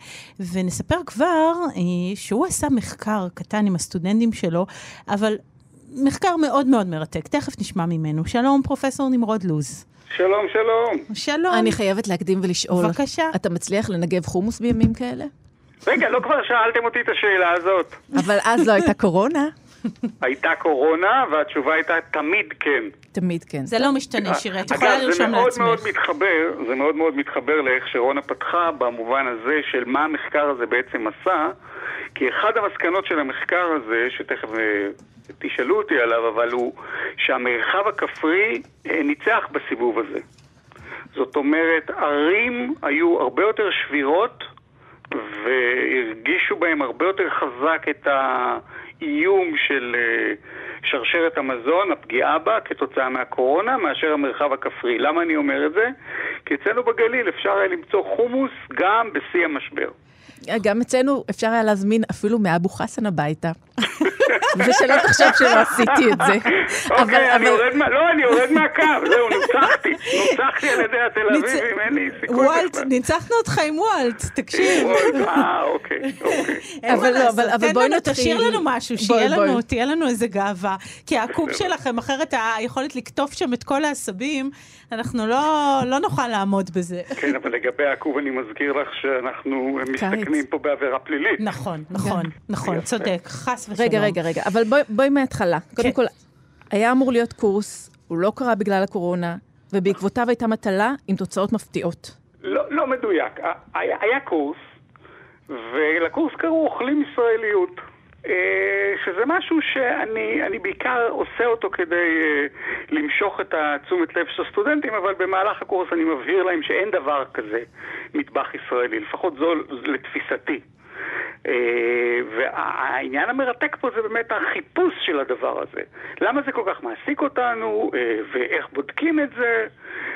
ונספר כבר אה, שהוא עשה מחקר קטן עם הסטודנטים שלו, אבל מחקר מאוד מאוד מרתק. תכף נשמע ממנו. שלום, פרופסור נמרוד לוז. שלום, שלום. שלום. אני חייבת להקדים ולשאול. בבקשה. אתה מצליח לנגב חומוס בימים כאלה? רגע, לא כבר שאלתם אותי את השאלה הזאת. אבל אז לא הייתה קורונה. הייתה קורונה, והתשובה הייתה תמיד כן. תמיד כן. זה לא משתנה, שירי, את יכולה לרשום לעצמך. זה מאוד מאוד מתחבר, זה מאוד מאוד מתחבר לאיך שרונה פתחה במובן הזה של מה המחקר הזה בעצם עשה, כי אחד המסקנות של המחקר הזה, שתכף אה, תשאלו אותי עליו, אבל הוא שהמרחב הכפרי אה, ניצח בסיבוב הזה. זאת אומרת, ערים היו הרבה יותר שבירות והרגישו בהם הרבה יותר חזק את האיום של אה, שרשרת המזון, הפגיעה בה כתוצאה מהקורונה, מאשר המרחב הכפרי. למה אני אומר את זה? כי אצלנו בגליל אפשר היה למצוא חומוס גם בשיא המשבר. גם אצלנו אפשר היה להזמין אפילו מאבו חסן הביתה. ושלא תחשוב שלא עשיתי את זה. אוקיי, אני יורד מה... לא, אני יורד מהקו, זהו, נוצחתי. נוצחתי על ידי התל אביבים, אין לי סיכוי. וולט, ניצחנו אותך עם וולט, תקשיב. אה, אוקיי, אוקיי. אבל לא, בואי נתחיל. תשאיר לנו משהו, שיהיה לנו, תהיה לנו איזה גאווה. כי הקוב שלכם, אחרת היכולת לקטוף שם את כל העשבים, אנחנו לא, לא נוכל לעמוד בזה. כן, אבל לגבי העקוב אני מזכיר לך שאנחנו מסתכנים פה בעבירה פלילית. נכון, נכון, נכון, צודק, חס ושלום. רגע, רגע, רגע, אבל בואי, בואי מההתחלה. קודם כן. כל, היה אמור להיות קורס, הוא לא קרה בגלל הקורונה, ובעקבותיו הייתה מטלה עם תוצאות מפתיעות. לא, לא מדויק. היה, היה קורס, ולקורס קראו אוכלים ישראליות. אה, שזה משהו שאני בעיקר עושה אותו כדי אה, למשוך את התשומת לב של הסטודנטים, אבל במהלך הקורס אני מבהיר להם שאין דבר כזה מטבח ישראלי, לפחות זו לתפיסתי. אה, והעניין המרתק פה זה באמת החיפוש של הדבר הזה. למה זה כל כך מעסיק אותנו, ואיך בודקים את זה.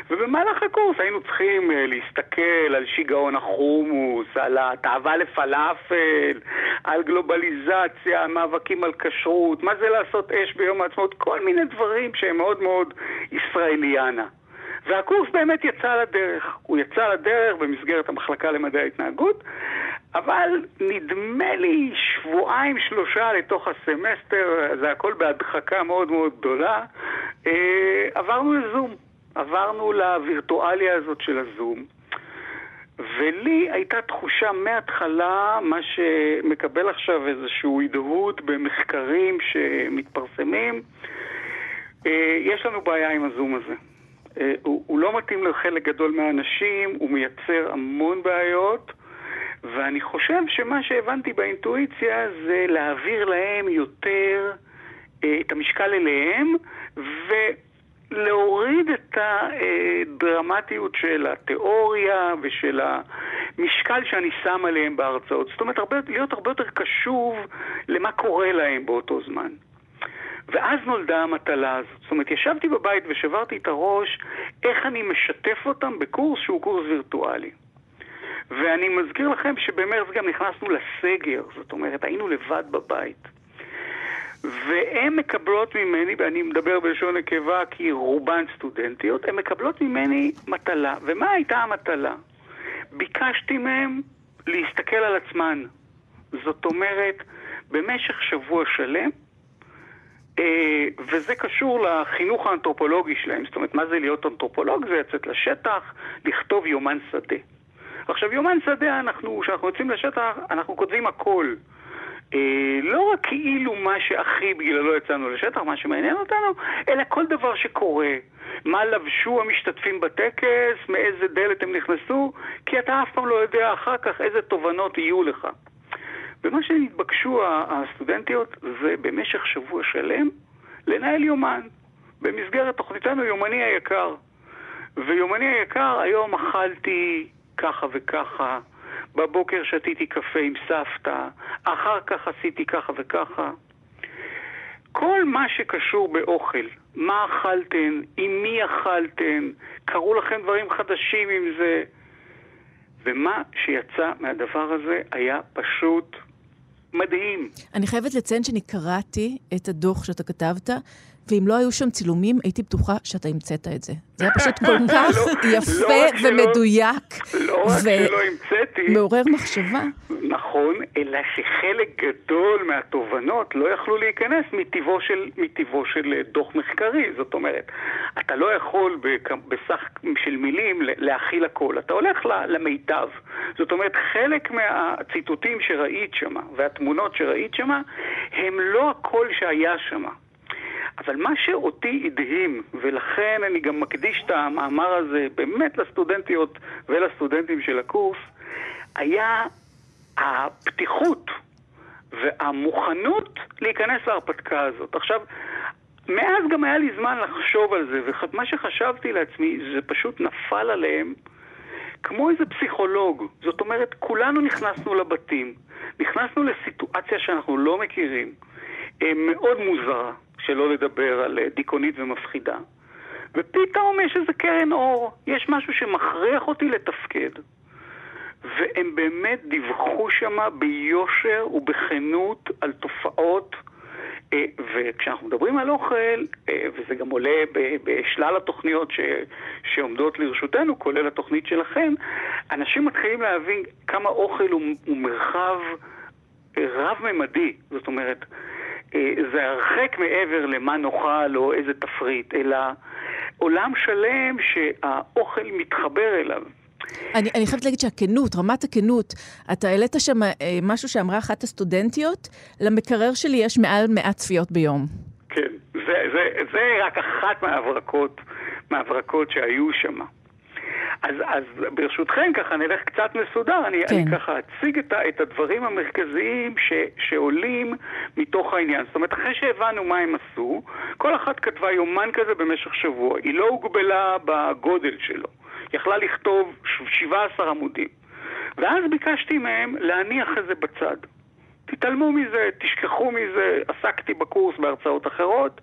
ובמהלך הקורס היינו צריכים uh, להסתכל על שיגעון החומוס, על התאווה לפלאפל, על גלובליזציה, מאבקים על כשרות, מה זה לעשות אש ביום העצמאות, כל מיני דברים שהם מאוד מאוד ישראליאנה. והקורס באמת יצא לדרך. הוא יצא לדרך במסגרת המחלקה למדעי ההתנהגות, אבל נדמה לי שבועיים שלושה לתוך הסמסטר, זה הכל בהדחקה מאוד מאוד גדולה, אה, עברנו לזום. עברנו לווירטואליה הזאת של הזום, ולי הייתה תחושה מההתחלה, מה שמקבל עכשיו איזשהו הדהוד במחקרים שמתפרסמים, אה, יש לנו בעיה עם הזום הזה. אה, הוא, לא מתאים לחלק גדול מהאנשים, הוא מייצר המון בעיות, ואני חושב שמה שהבנתי באינטואיציה זה להעביר להם יותר אה, את המשקל אליהם, ו... להוריד את הדרמטיות של התיאוריה ושל המשקל שאני שם עליהם בהרצאות. זאת אומרת, הרבה, להיות הרבה יותר קשוב למה קורה להם באותו זמן. ואז נולדה המטלה הזאת. זאת אומרת, ישבתי בבית ושברתי את הראש איך אני משתף אותם בקורס שהוא קורס וירטואלי. ואני מזכיר לכם שבמרץ גם נכנסנו לסגר, זאת אומרת, היינו לבד בבית. והן מקבלות ממני, ואני מדבר בלשון נקבה כי רובן סטודנטיות, הן מקבלות ממני מטלה. ומה הייתה המטלה? ביקשתי מהן להסתכל על עצמן. זאת אומרת, במשך שבוע שלם, אה, וזה קשור לחינוך האנתרופולוגי שלהם. זאת אומרת, מה זה להיות אנתרופולוג? זה לצאת לשטח, לכתוב יומן שדה. עכשיו, יומן שדה, אנחנו, כשאנחנו יוצאים לשטח, אנחנו כותבים הכל. אה, לא רק כאילו מה שהכי בגללו יצאנו לשטח, מה שמעניין אותנו, אלא כל דבר שקורה. מה לבשו המשתתפים בטקס, מאיזה דלת הם נכנסו, כי אתה אף פעם לא יודע אחר כך איזה תובנות יהיו לך. ומה שנתבקשו הסטודנטיות זה במשך שבוע שלם לנהל יומן. במסגרת תוכניתנו יומני היקר. ויומני היקר, היום אכלתי ככה וככה, בבוקר שתיתי קפה עם סבתא, אחר כך עשיתי ככה וככה. כל מה שקשור באוכל, מה אכלתן, עם מי אכלתן, קרו לכם דברים חדשים עם זה, ומה שיצא מהדבר הזה היה פשוט מדהים. אני חייבת לציין שאני קראתי את הדוח שאתה כתבת, ואם לא היו שם צילומים, הייתי בטוחה שאתה המצאת את זה. זה היה פשוט כל לא, כך לא יפה ומדויק. לא רק שלא המצאתי. מעורר מחשבה. נכון, אלא שחלק גדול מהתובנות לא יכלו להיכנס מטבעו של, מטבעו של אה, דוח מחקרי. זאת אומרת, אתה לא יכול בסך של מילים להכיל הכל. אתה הולך למיטב. זאת אומרת, חלק מהציטוטים שראית שמה, והתמונות שראית שמה, הם לא הכל שהיה שמה. אבל מה שאותי הדהים, ולכן אני גם מקדיש את המאמר הזה באמת לסטודנטיות ולסטודנטים של הקורס, היה הפתיחות והמוכנות להיכנס להרפתקה הזאת. עכשיו, מאז גם היה לי זמן לחשוב על זה, ומה שחשבתי לעצמי, זה פשוט נפל עליהם כמו איזה פסיכולוג. זאת אומרת, כולנו נכנסנו לבתים, נכנסנו לסיטואציה שאנחנו לא מכירים, אה, מאוד מוזרה, שלא לדבר על אה, דיכאונית ומפחידה. ופתאום יש איזה קרן אור, יש משהו שמכריח אותי לתפקד. והם באמת דיווחו שם ביושר ובכנות על תופעות אה, וכשאנחנו מדברים על אוכל, אה, וזה גם עולה בשלל התוכניות ש, שעומדות לרשותנו, כולל התוכנית שלכם, אנשים מתחילים להבין כמה אוכל הוא, הוא מרחב רב-ממדי. זאת אומרת, זה הרחק מעבר למה נאכל או איזה תפריט, אלא עולם שלם שהאוכל מתחבר אליו. אני, אני חייבת להגיד שהכנות, רמת הכנות, אתה העלית שם אה, משהו שאמרה אחת הסטודנטיות, למקרר שלי יש מעל 100 צפיות ביום. כן, זה, זה, זה רק אחת מההברקות, מההברקות שהיו שם. אז, אז ברשותכם, ככה נלך קצת מסודר, אני, כן. אני ככה אציג את, את הדברים המרכזיים ש, שעולים מתוך העניין. זאת אומרת, אחרי שהבנו מה הם עשו, כל אחת כתבה יומן כזה במשך שבוע. היא לא הוגבלה בגודל שלו. יכלה לכתוב 17 עמודים. ואז ביקשתי מהם להניח את זה בצד. תתעלמו מזה, תשכחו מזה, עסקתי בקורס בהרצאות אחרות,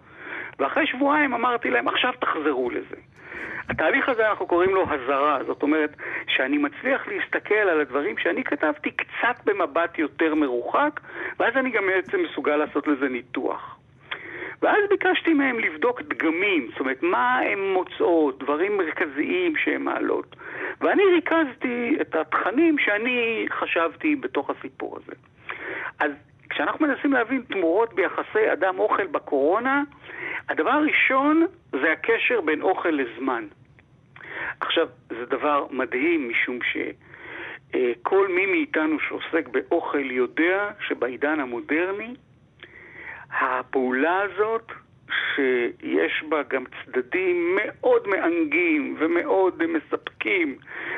ואחרי שבועיים אמרתי להם, עכשיו תחזרו לזה. התהליך הזה אנחנו קוראים לו הזרה, זאת אומרת שאני מצליח להסתכל על הדברים שאני כתבתי קצת במבט יותר מרוחק, ואז אני גם בעצם מסוגל לעשות לזה ניתוח. ואז ביקשתי מהם לבדוק דגמים, זאת אומרת, מה הן מוצאות, דברים מרכזיים שהן מעלות. ואני ריכזתי את התכנים שאני חשבתי בתוך הסיפור הזה. אז כשאנחנו מנסים להבין תמורות ביחסי אדם-אוכל בקורונה, הדבר הראשון זה הקשר בין אוכל לזמן. עכשיו, זה דבר מדהים, משום שכל מי מאיתנו שעוסק באוכל יודע שבעידן המודרני הפעולה הזאת, שיש בה גם צדדים מאוד מענגים ומאוד מספקים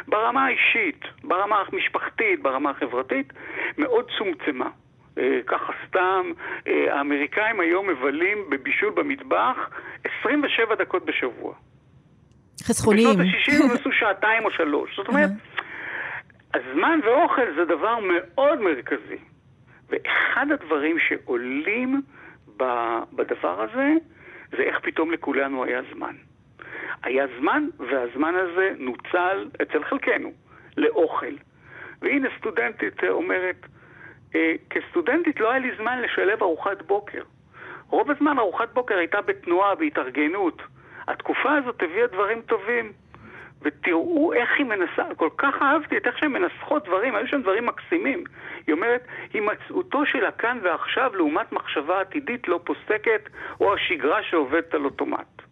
ברמה האישית, ברמה המשפחתית, ברמה החברתית, מאוד צומצמה. אה, ככה סתם, אה, האמריקאים היום מבלים בבישול במטבח 27 דקות בשבוע. חסכוניים. בשנות ה-60 הם עשו שעתיים או שלוש. זאת אומרת, הזמן ואוכל זה דבר מאוד מרכזי. ואחד הדברים שעולים בדבר הזה, זה איך פתאום לכולנו היה זמן. היה זמן, והזמן הזה נוצל אצל חלקנו לאוכל. והנה סטודנטית אומרת, כסטודנטית לא היה לי זמן לשלב ארוחת בוקר. רוב הזמן ארוחת בוקר הייתה בתנועה, בהתארגנות. התקופה הזאת הביאה דברים טובים. ותראו איך היא מנסה, כל כך אהבתי את איך שהן מנסחות דברים, היו שם דברים מקסימים. היא אומרת, הימצאותו של הכאן ועכשיו לעומת מחשבה עתידית לא פוסקת, או השגרה שעובדת על אוטומט.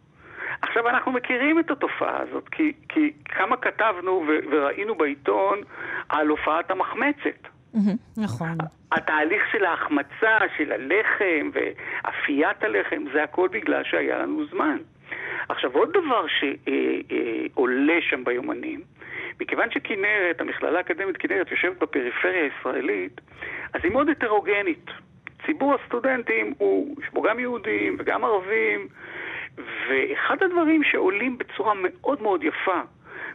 עכשיו, אנחנו מכירים את התופעה הזאת, כי, כי כמה כתבנו ו- וראינו בעיתון על הופעת המחמצת. נכון. התהליך של ההחמצה, של הלחם ואפיית הלחם, זה הכל בגלל שהיה לנו זמן. עכשיו, עוד דבר שעולה שם ביומנים, מכיוון שכנרת, המכללה האקדמית כנרת יושבת בפריפריה הישראלית, אז היא מאוד הטרוגנית. ציבור הסטודנטים הוא, יש בו גם יהודים וגם ערבים, ואחד הדברים שעולים בצורה מאוד מאוד יפה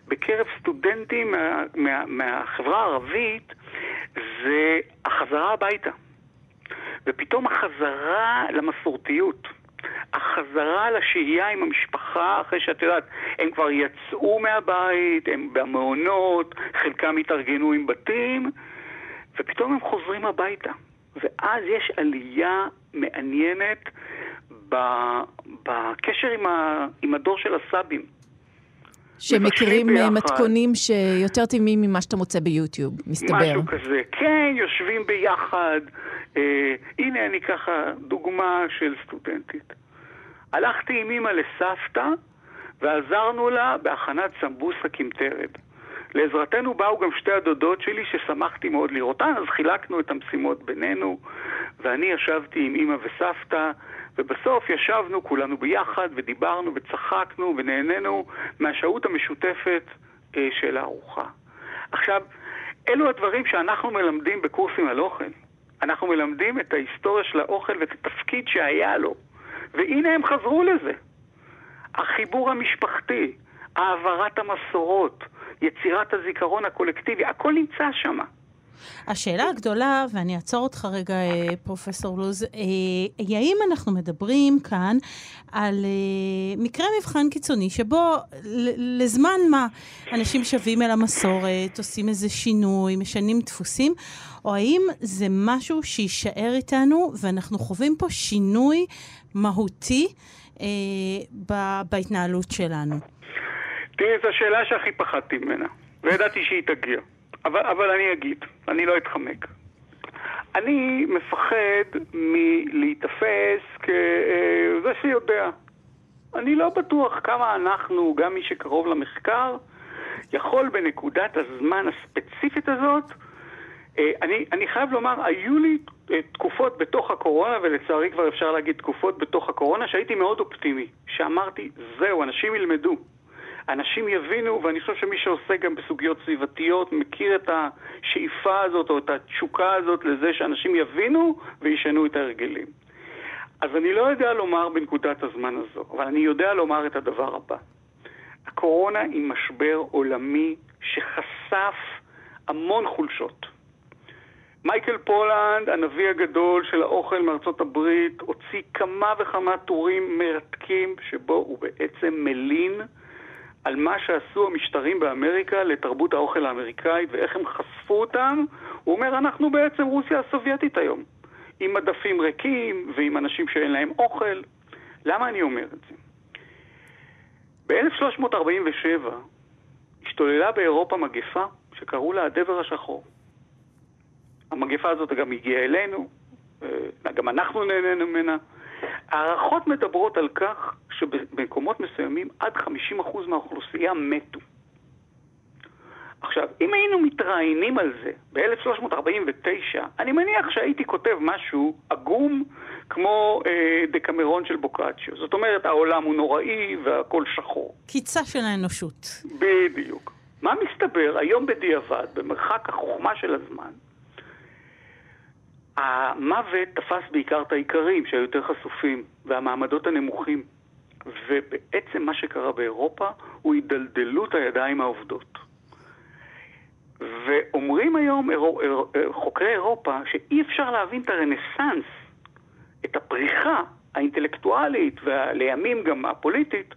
בקרב סטודנטים מה, מה, מהחברה הערבית זה החזרה הביתה. ופתאום החזרה למסורתיות. החזרה לשהייה עם המשפחה, אחרי שאת יודעת, הם כבר יצאו מהבית, הם במעונות, חלקם התארגנו עם בתים, ופתאום הם חוזרים הביתה. ואז יש עלייה מעניינת בקשר עם, הדור של הסבים. שמכירים מתכונים שיותר טעימים ממה שאתה מוצא ביוטיוב, מסתבר. משהו כזה. כן, יושבים ביחד. אה, הנה אני ככה דוגמה של סטודנטית. הלכתי עם אמא לסבתא ועזרנו לה בהכנת סמבוסה קמטרד. לעזרתנו באו גם שתי הדודות שלי ששמחתי מאוד לראותן, אז חילקנו את המשימות בינינו, ואני ישבתי עם אמא וסבתא, ובסוף ישבנו כולנו ביחד ודיברנו וצחקנו ונהנינו מהשהות המשותפת אה, של הארוחה. עכשיו, אלו הדברים שאנחנו מלמדים בקורסים על אוכל. אנחנו מלמדים את ההיסטוריה של האוכל ואת התפקיד שהיה לו והנה הם חזרו לזה. החיבור המשפחתי, העברת המסורות, יצירת הזיכרון הקולקטיבי, הכל נמצא שם. השאלה הגדולה, ואני אעצור אותך רגע, אה, פרופסור לוז, אה, היא האם אנחנו מדברים כאן על אה, מקרה מבחן קיצוני, שבו לזמן מה אנשים שבים אל המסורת, עושים איזה שינוי, משנים דפוסים, או האם זה משהו שיישאר איתנו ואנחנו חווים פה שינוי מהותי אה, בהתנהלות שלנו? תראי, זו השאלה שהכי פחדתי ממנה, וידעתי שהיא תגיע. אבל, אבל אני אגיד, אני לא אתחמק. אני מפחד מלהיתפס כזה שיודע. אני לא בטוח כמה אנחנו, גם מי שקרוב למחקר, יכול בנקודת הזמן הספציפית הזאת, אה, אני, אני חייב לומר, היו לי אה, תקופות בתוך הקורונה, ולצערי כבר אפשר להגיד תקופות בתוך הקורונה, שהייתי מאוד אופטימי. שאמרתי, זהו, אנשים ילמדו. אנשים יבינו, ואני חושב שמי שעוסק גם בסוגיות סביבתיות מכיר את השאיפה הזאת או את התשוקה הזאת לזה שאנשים יבינו וישנו את ההרגלים. אז אני לא יודע לומר בנקודת הזמן הזו, אבל אני יודע לומר את הדבר הבא. הקורונה היא משבר עולמי שחשף המון חולשות. מייקל פולנד, הנביא הגדול של האוכל מארצות הברית, הוציא כמה וכמה טורים מרתקים שבו הוא בעצם מלין על מה שעשו המשטרים באמריקה לתרבות האוכל האמריקאית ואיך הם חשפו אותם, הוא אומר, אנחנו בעצם רוסיה הסובייטית היום, עם מדפים ריקים ועם אנשים שאין להם אוכל. למה אני אומר את זה? ב-1347 השתוללה באירופה מגפה שקראו לה הדבר השחור. המגפה הזאת גם הגיעה אלינו, אה, גם אנחנו נהנינו ממנה. הערכות מדברות על כך שבמקומות מסוימים עד 50% מהאוכלוסייה מתו. עכשיו, אם היינו מתראיינים על זה ב-1349, אני מניח שהייתי כותב משהו עגום כמו אה, דקמרון של בוקאצ'יו. זאת אומרת, העולם הוא נוראי והכל שחור. קיצה של האנושות. בדיוק. מה מסתבר היום בדיעבד, במרחק החוכמה של הזמן, המוות תפס בעיקר את האיכרים שהיו יותר חשופים, והמעמדות הנמוכים. ובעצם מה שקרה באירופה הוא הידלדלות הידיים העובדות. ואומרים היום אירו, אירו, חוקרי אירופה שאי אפשר להבין את הרנסאנס, את הפריחה האינטלקטואלית ולימים גם הפוליטית,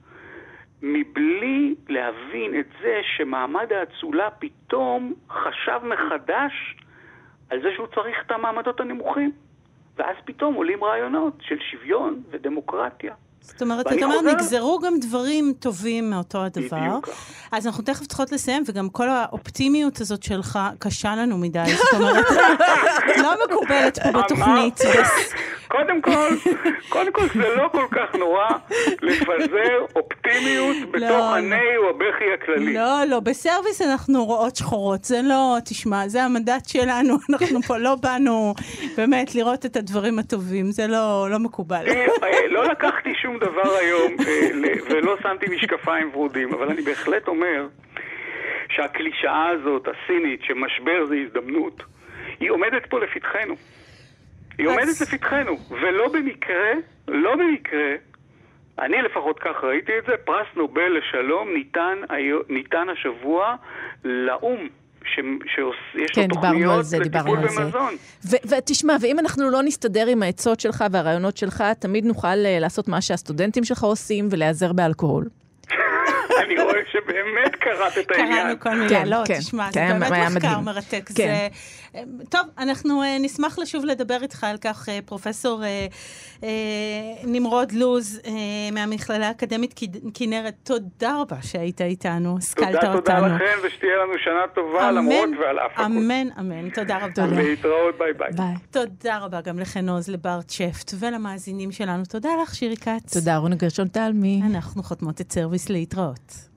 מבלי להבין את זה שמעמד האצולה פתאום חשב מחדש על זה שהוא צריך את המעמדות הנמוכים. ואז פתאום עולים רעיונות של שוויון ודמוקרטיה. זאת אומרת, אתה אומר, חוזר... נגזרו גם דברים טובים מאותו הדבר. בדיוק. אז אנחנו תכף צריכות לסיים, וגם כל האופטימיות הזאת שלך קשה לנו מדי. זאת אומרת, לא מקובלת פה בתוכנית. קודם כל, קודם כל זה לא כל כך נורא לפזר אופטימיות בתוך לא, הני או הבכי הכללי. לא, לא, בסרוויס אנחנו רואות שחורות. זה לא, תשמע, זה המנדט שלנו, אנחנו פה לא באנו באמת לראות את הדברים הטובים. זה לא, לא מקובל. אה, לא לקחתי שום דבר היום אה, ולא שמתי משקפיים ורודים, אבל אני בהחלט אומר שהקלישאה הזאת, הסינית, שמשבר זה הזדמנות, היא עומדת פה לפתחנו. היא עומדת לפתחנו, ולא במקרה, לא במקרה, אני לפחות כך ראיתי את זה, פרס נובל לשלום ניתן, ניתן השבוע לאו"ם. שיש כן, לו תוכניות זה, לטיפול במזון. ותשמע, ואם אנחנו לא נסתדר עם העצות שלך והרעיונות שלך, תמיד נוכל uh, לעשות מה שהסטודנטים שלך עושים ולהיעזר באלכוהול. אני רואה שבאמת קראת את העניין. קראנו כל מילה, כן, לא, כן, תשמע, כן, זה באמת מחקר מדהים. מרתק. כן. זה... טוב, אנחנו uh, נשמח לשוב לדבר איתך על כך, uh, פרופסור uh, נמרוד לוז uh, מהמכללה האקדמית כנרת, תודה רבה שהיית איתנו, השכלת אותנו. תודה, תודה לכם, ושתהיה לנו שנה טובה, למרות ועל אף הכול. אמן, אמן, תודה רבה. להתראות, ביי ביי. תודה רבה גם לכן עוז, לברט שפט ולמאזינים שלנו. תודה לך, שירי כץ. תודה, רוני גרשון תלמי. אנחנו חותמות את סרוויס להתראות.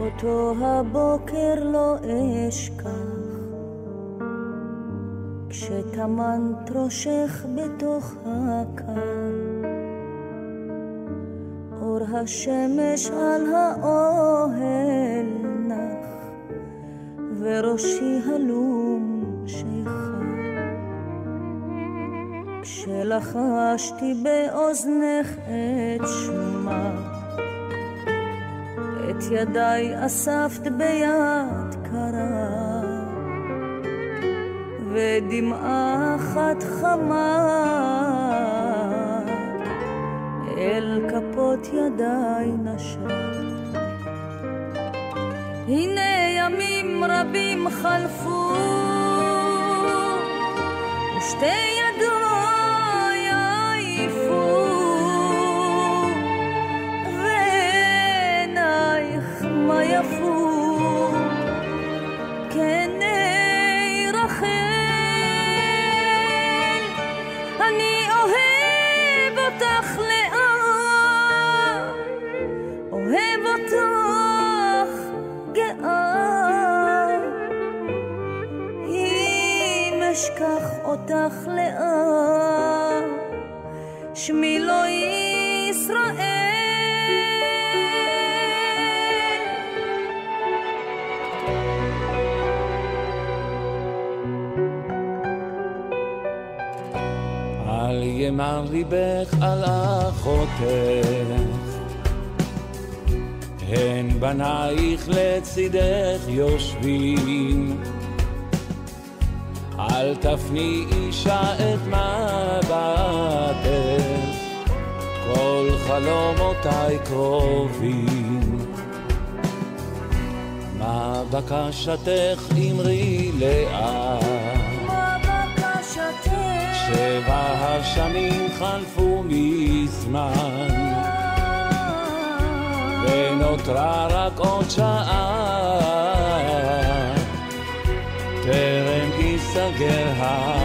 אותו הבוקר לא אשכח, כשטמנת ראשך בתוך הקר, אור השמש על האוהל נח, וראשי הלום שיכר. כשלחשתי באוזנך את שומה, את ידיי אספת ביד קרה, ודמעה אחת חמה אל כפות ידיי נשרה. הנה ימים רבים חלפו, ושתי אשכח אותך לאט, שמי לא ישראל. על ימר ליבך על אחותך, הן בנייך לצידך יושבים. אל תפני אישה את מבטך, כל חלומותיי קרובים. מה בקשתך אמרי לאט? מה בקשתך? שבע השנים חלפו מזמן, ונותרה רק עוד שעה. some get high.